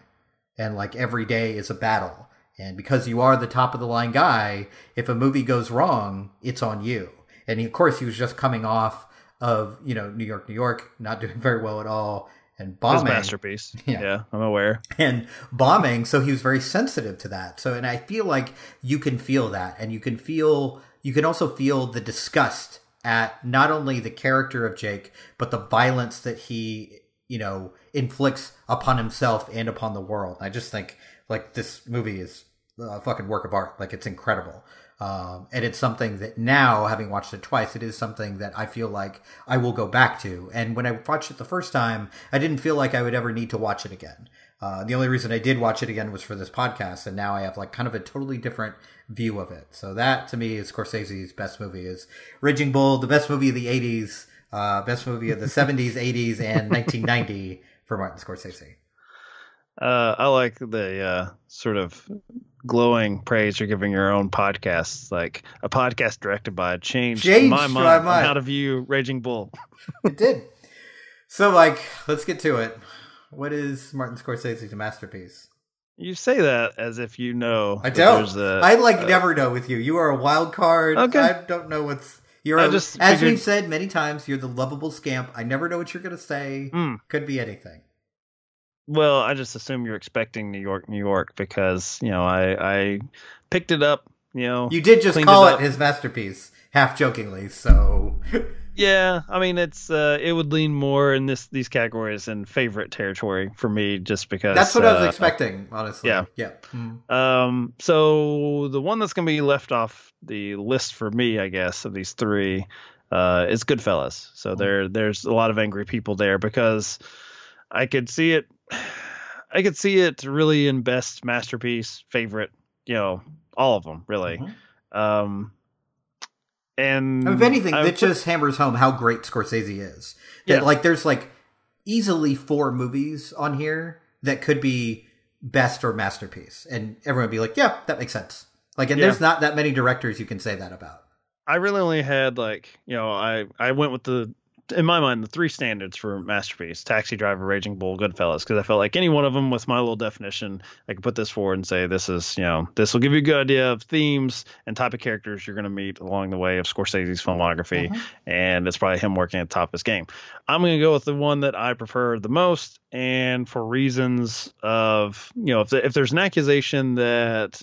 And like every day is a battle. And because you are the top of the line guy, if a movie goes wrong, it's on you. And he, of course, he was just coming off of, you know, New York, New York, not doing very well at all and bombing. His masterpiece. Yeah. yeah, I'm aware. And bombing, so he was very sensitive to that. So, and I feel like you can feel that, and you can feel, you can also feel the disgust at not only the character of Jake, but the violence that he, you know, inflicts upon himself and upon the world. I just think like this movie is a fucking work of art. Like it's incredible. Um, and it's something that now, having watched it twice, it is something that I feel like I will go back to. And when I watched it the first time, I didn't feel like I would ever need to watch it again. Uh, the only reason I did watch it again was for this podcast, and now I have like kind of a totally different view of it. So that to me is Scorsese's best movie is Raging Bull, the best movie of the '80s, uh, best movie of the '70s, '80s, and 1990 for Martin Scorsese. Uh, I like the uh, sort of glowing praise you're giving your own podcasts, like a podcast directed by changed, changed my mind, my mind. how to view Raging Bull. it did. So, like, let's get to it. What is Martin Scorsese's masterpiece? You say that as if you know. I don't. A, I like never know with you. You are a wild card. Okay. I don't know what's. You're a, just as figured... we've said many times. You're the lovable scamp. I never know what you're going to say. Mm. Could be anything. Well, I just assume you're expecting New York, New York, because you know I I picked it up. You know, you did just call it, it his masterpiece, half jokingly. So yeah, I mean it's uh, it would lean more in this these categories in favorite territory for me, just because that's what uh, I was uh, expecting. Honestly, yeah, yeah. Mm. Um, so the one that's gonna be left off the list for me, I guess, of these three, uh, is Goodfellas. So mm. there there's a lot of angry people there because I could see it I could see it really in best masterpiece, favorite, you know, all of them really. Mm-hmm. Um, and if anything, that just hammers home how great Scorsese is. That yeah. like there's like easily four movies on here that could be best or masterpiece, and everyone would be like, "Yeah, that makes sense." Like, and yeah. there's not that many directors you can say that about. I really only had like you know I I went with the in my mind, the three standards for masterpiece: Taxi Driver, Raging Bull, Goodfellas. Because I felt like any one of them, with my little definition, I could put this forward and say this is, you know, this will give you a good idea of themes and type of characters you're going to meet along the way of Scorsese's filmography, mm-hmm. and it's probably him working at the top of his game. I'm going to go with the one that I prefer the most, and for reasons of, you know, if the, if there's an accusation that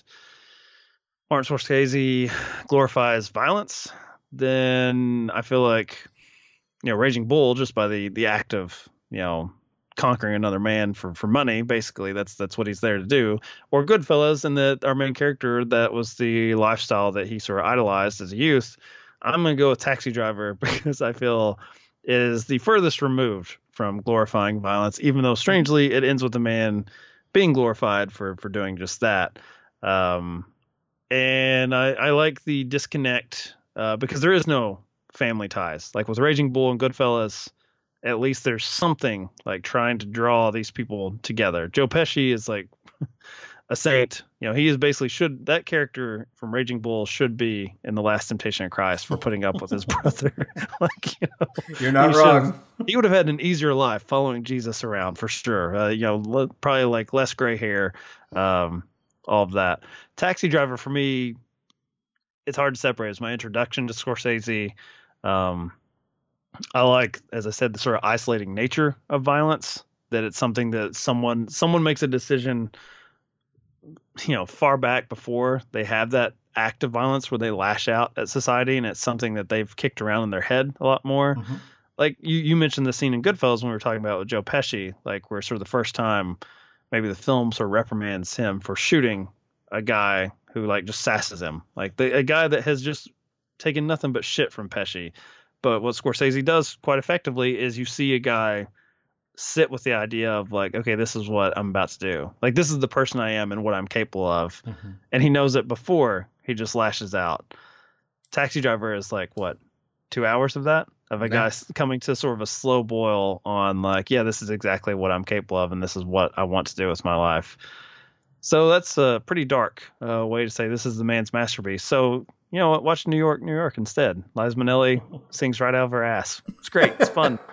Martin Scorsese glorifies violence, then I feel like you know Raging Bull just by the the act of you know conquering another man for for money basically that's that's what he's there to do. Or Goodfellas and that our main character that was the lifestyle that he sort of idolized as a youth I'm gonna go with Taxi Driver because I feel is the furthest removed from glorifying violence even though strangely it ends with a man being glorified for for doing just that. Um and I, I like the disconnect uh, because there is no family ties. Like with Raging Bull and Goodfellas, at least there's something like trying to draw these people together. Joe Pesci is like a saint. You know, he is basically should that character from Raging Bull should be in the Last Temptation of Christ for putting up with his brother. like, you know, you're not he wrong. He would have had an easier life following Jesus around for sure. Uh, you know, probably like less gray hair, um, all of that. Taxi Driver for me, it's hard to separate. It's my introduction to Scorsese. Um, I like, as I said, the sort of isolating nature of violence. That it's something that someone someone makes a decision, you know, far back before they have that act of violence where they lash out at society, and it's something that they've kicked around in their head a lot more. Mm-hmm. Like you, you mentioned the scene in Goodfellas when we were talking about with Joe Pesci, like where sort of the first time maybe the film sort of reprimands him for shooting a guy who like just sasses him, like the, a guy that has just taking nothing but shit from Pesci. But what Scorsese does quite effectively is you see a guy sit with the idea of like, okay, this is what I'm about to do. Like this is the person I am and what I'm capable of. Mm-hmm. And he knows it before he just lashes out. Taxi Driver is like what, two hours of that? Of a guy coming to sort of a slow boil on like, yeah, this is exactly what I'm capable of and this is what I want to do with my life. So that's a pretty dark uh, way to say this is the man's masterpiece. So you know what? Watch New York, New York instead. Liza Minnelli sings right out of her ass. It's great. It's fun.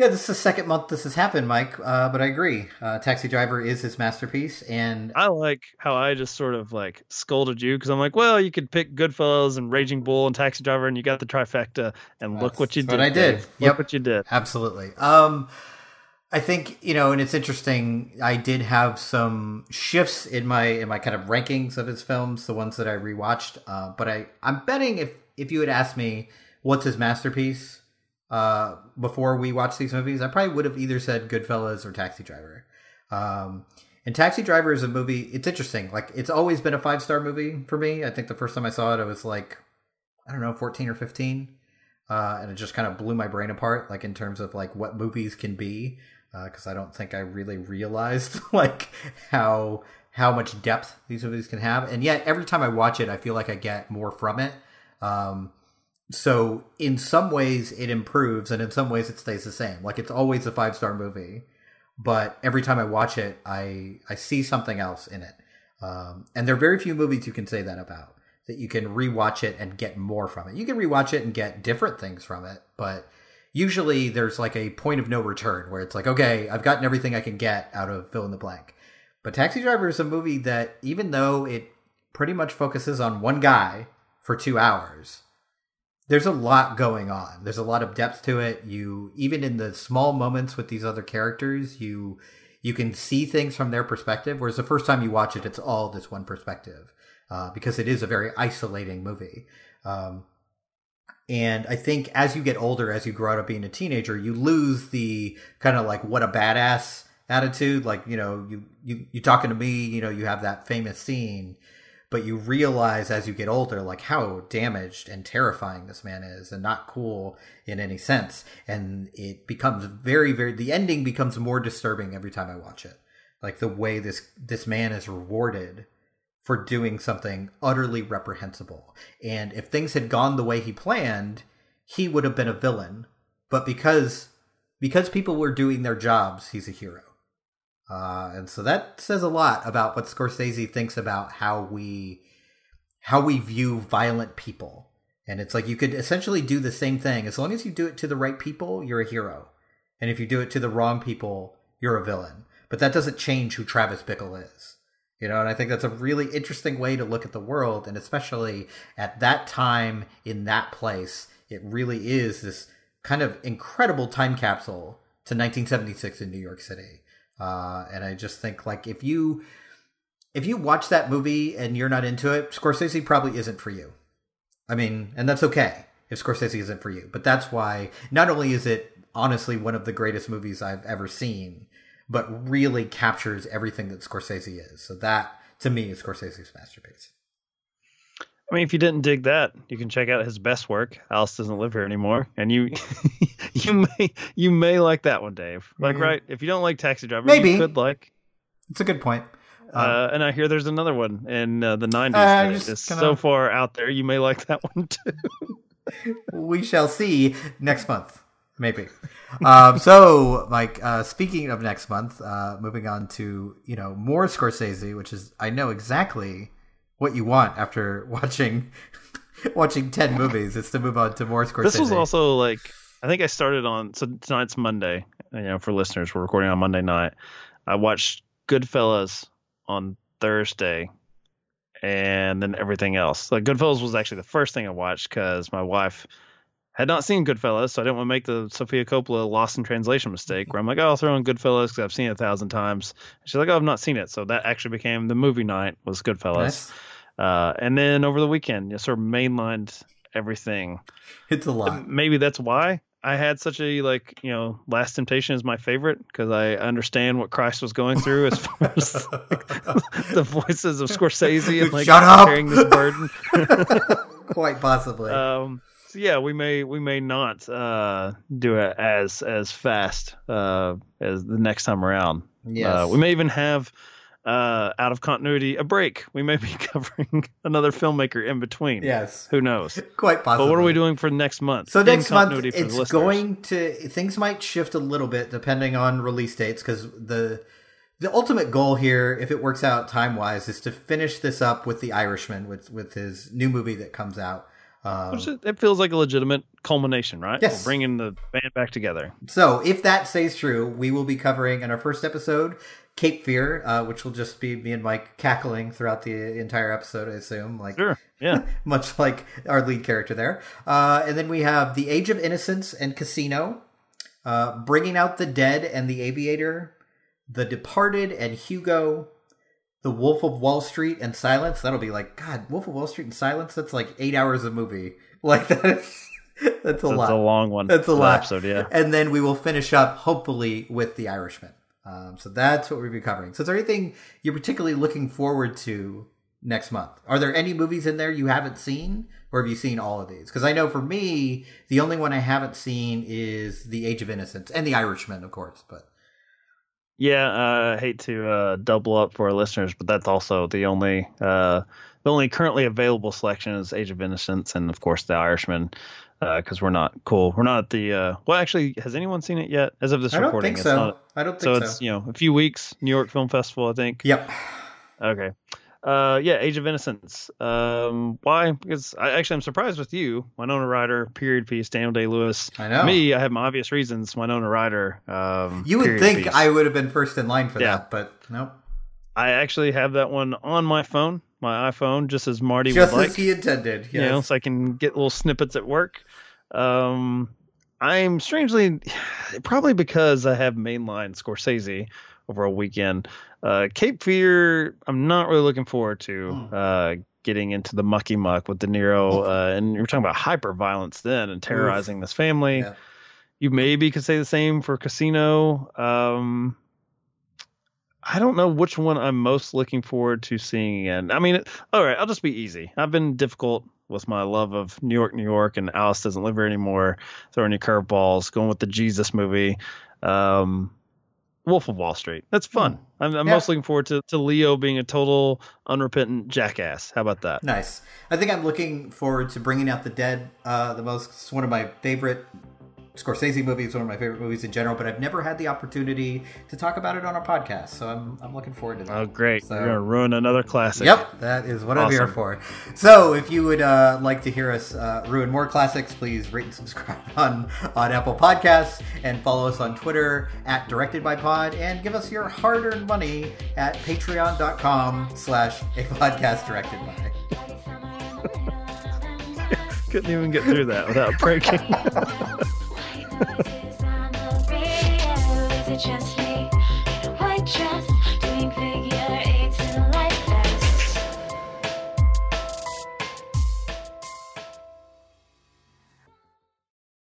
Yeah, this is the second month this has happened, Mike. Uh, but I agree. Uh, Taxi Driver is his masterpiece, and I like how I just sort of like scolded you because I'm like, well, you could pick Goodfellas and Raging Bull and Taxi Driver, and you got the trifecta, and look what you did. What I did. Dave. Yep. Look what you did. Absolutely. Um, I think you know, and it's interesting. I did have some shifts in my in my kind of rankings of his films, the ones that I rewatched. Uh, but I I'm betting if if you had asked me what's his masterpiece uh, before we watched these movies, I probably would have either said Goodfellas or Taxi Driver. Um, and Taxi Driver is a movie. It's interesting. Like it's always been a five star movie for me. I think the first time I saw it, I was like, I don't know, fourteen or fifteen, uh, and it just kind of blew my brain apart. Like in terms of like what movies can be, because uh, I don't think I really realized like how how much depth these movies can have. And yet every time I watch it, I feel like I get more from it. Um, so in some ways it improves and in some ways it stays the same like it's always a five star movie but every time i watch it i i see something else in it um, and there are very few movies you can say that about that you can rewatch it and get more from it you can rewatch it and get different things from it but usually there's like a point of no return where it's like okay i've gotten everything i can get out of fill in the blank but taxi driver is a movie that even though it pretty much focuses on one guy for two hours there's a lot going on. There's a lot of depth to it. You even in the small moments with these other characters, you you can see things from their perspective. Whereas the first time you watch it, it's all this one perspective uh, because it is a very isolating movie. Um, and I think as you get older, as you grow out of being a teenager, you lose the kind of like what a badass attitude. Like you know, you you you talking to me, you know, you have that famous scene. But you realize as you get older like how damaged and terrifying this man is and not cool in any sense. And it becomes very very the ending becomes more disturbing every time i watch it. Like the way this this man is rewarded for doing something utterly reprehensible and if things had gone the way he planned he would have been a villain but because because people were doing their jobs he's a hero uh, and so that says a lot about what Scorsese thinks about how we how we view violent people. And it's like you could essentially do the same thing as long as you do it to the right people, you're a hero. And if you do it to the wrong people, you're a villain. But that doesn't change who Travis Bickle is. You know, and I think that's a really interesting way to look at the world, and especially at that time in that place, it really is this kind of incredible time capsule to 1976 in New York City. Uh, and I just think like if you if you watch that movie and you're not into it, Scorsese probably isn't for you. I mean, and that's okay if Scorsese isn't for you. But that's why not only is it honestly one of the greatest movies I've ever seen, but really captures everything that Scorsese is. So that to me is Scorsese's masterpiece. I mean, if you didn't dig that, you can check out his best work. Alice doesn't live here anymore, and you you may you may like that one, Dave. Like, mm-hmm. right? If you don't like Taxi Driver, maybe you could like. It's a good point. Uh, um, and I hear there's another one in uh, the '90s uh, that is gonna... so far out there. You may like that one too. we shall see next month, maybe. um, so, Mike, uh, speaking of next month, uh, moving on to you know more Scorsese, which is I know exactly what you want after watching watching 10 movies is to move on to more Scorsese. This was also like I think I started on so tonight's Monday. You know, for listeners, we're recording on Monday night. I watched Goodfellas on Thursday, and then everything else. Like Goodfellas was actually the first thing I watched because my wife had not seen Goodfellas, so I didn't want to make the Sofia Coppola lost in translation mistake where I'm like, oh, I'll throw in Goodfellas because I've seen it a thousand times. she's like, oh, I've not seen it, so that actually became the movie night was Goodfellas. Nice. Uh, and then over the weekend, you sort of mainlined everything. It's a lot. Maybe that's why I had such a like, you know, Last Temptation is my favorite because I understand what Christ was going through as far as like, the voices of Scorsese and like Shut up! carrying this burden. Quite possibly. Um, yeah, we may we may not uh, do it as as fast uh, as the next time around. Yes. Uh, we may even have uh, out of continuity a break. We may be covering another filmmaker in between. Yes. Who knows? Quite possibly. But what are we doing for next month? So next month it's going to things might shift a little bit depending on release dates because the the ultimate goal here, if it works out time wise, is to finish this up with The Irishman, with with his new movie that comes out. Um, it feels like a legitimate culmination, right? Yes, We're bringing the band back together. So, if that stays true, we will be covering in our first episode Cape Fear, uh, which will just be me and Mike cackling throughout the entire episode. I assume, like sure, yeah, much like our lead character there. Uh, and then we have The Age of Innocence and Casino, uh, Bringing Out the Dead and The Aviator, The Departed and Hugo, The Wolf of Wall Street and Silence. That'll be like God, Wolf of Wall Street and Silence. That's like eight hours of movie. Like that is that's a that's lot. That's a long one. That's a lot. Episode, yeah. And then we will finish up hopefully with The Irishman. Um, so that's what we'll be covering. So is there anything you're particularly looking forward to next month? Are there any movies in there you haven't seen, or have you seen all of these? Because I know for me, the only one I haven't seen is The Age of Innocence and The Irishman, of course. But yeah, uh, I hate to uh, double up for our listeners, but that's also the only uh, the only currently available selection is Age of Innocence, and of course The Irishman, because uh, we're not cool. We're not the uh, well. Actually, has anyone seen it yet? As of this I recording, don't think it's so. not. I don't think so. so. It's you know a few weeks. New York Film Festival, I think. Yep. Okay. Uh, yeah, Age of Innocence. Um, why? Because I actually I'm surprised with you, Winona Ryder, period piece, Daniel Day Lewis. I know. Me, I have my obvious reasons. Winona Ryder. Um, you would think piece. I would have been first in line for Yeah. that, but nope. I actually have that one on my phone, my iPhone, just as Marty Just would as like. he intended. Yes. You know, so I can get little snippets at work. Um, I'm strangely, probably because I have mainline Scorsese over a weekend. Uh, Cape Fear, I'm not really looking forward to. Hmm. Uh, getting into the mucky muck with De Niro, uh, and you're talking about hyper violence then and terrorizing this family. Yeah. You maybe could say the same for Casino. Um, I don't know which one I'm most looking forward to seeing again. I mean, all right, I'll just be easy. I've been difficult with my love of New York, New York, and Alice doesn't live here anymore. Throwing you curveballs, going with the Jesus movie, um, Wolf of Wall Street. That's fun. I'm, I'm Yeah. most looking forward to, to Leo being a total unrepentant jackass. How about that? Nice. I think I'm looking forward to bringing out the dead. Uh, the most. It's one of my favorite Scorsese movie. movies. One of my favorite movies in general. But I've never had the opportunity to talk about it on our podcast. So I'm I'm looking forward to that. Oh, great. So- You're going to ruin another classic. Yep, that is what I'm here for. So, if you would uh, like to hear us uh, ruin more classics, please rate and subscribe on on Apple Podcasts and follow us on Twitter at Directed by Pod and give us your hard-earned money at Patreon.com/slash a podcast directed by. Couldn't even get through that without breaking. Is it just me? White dress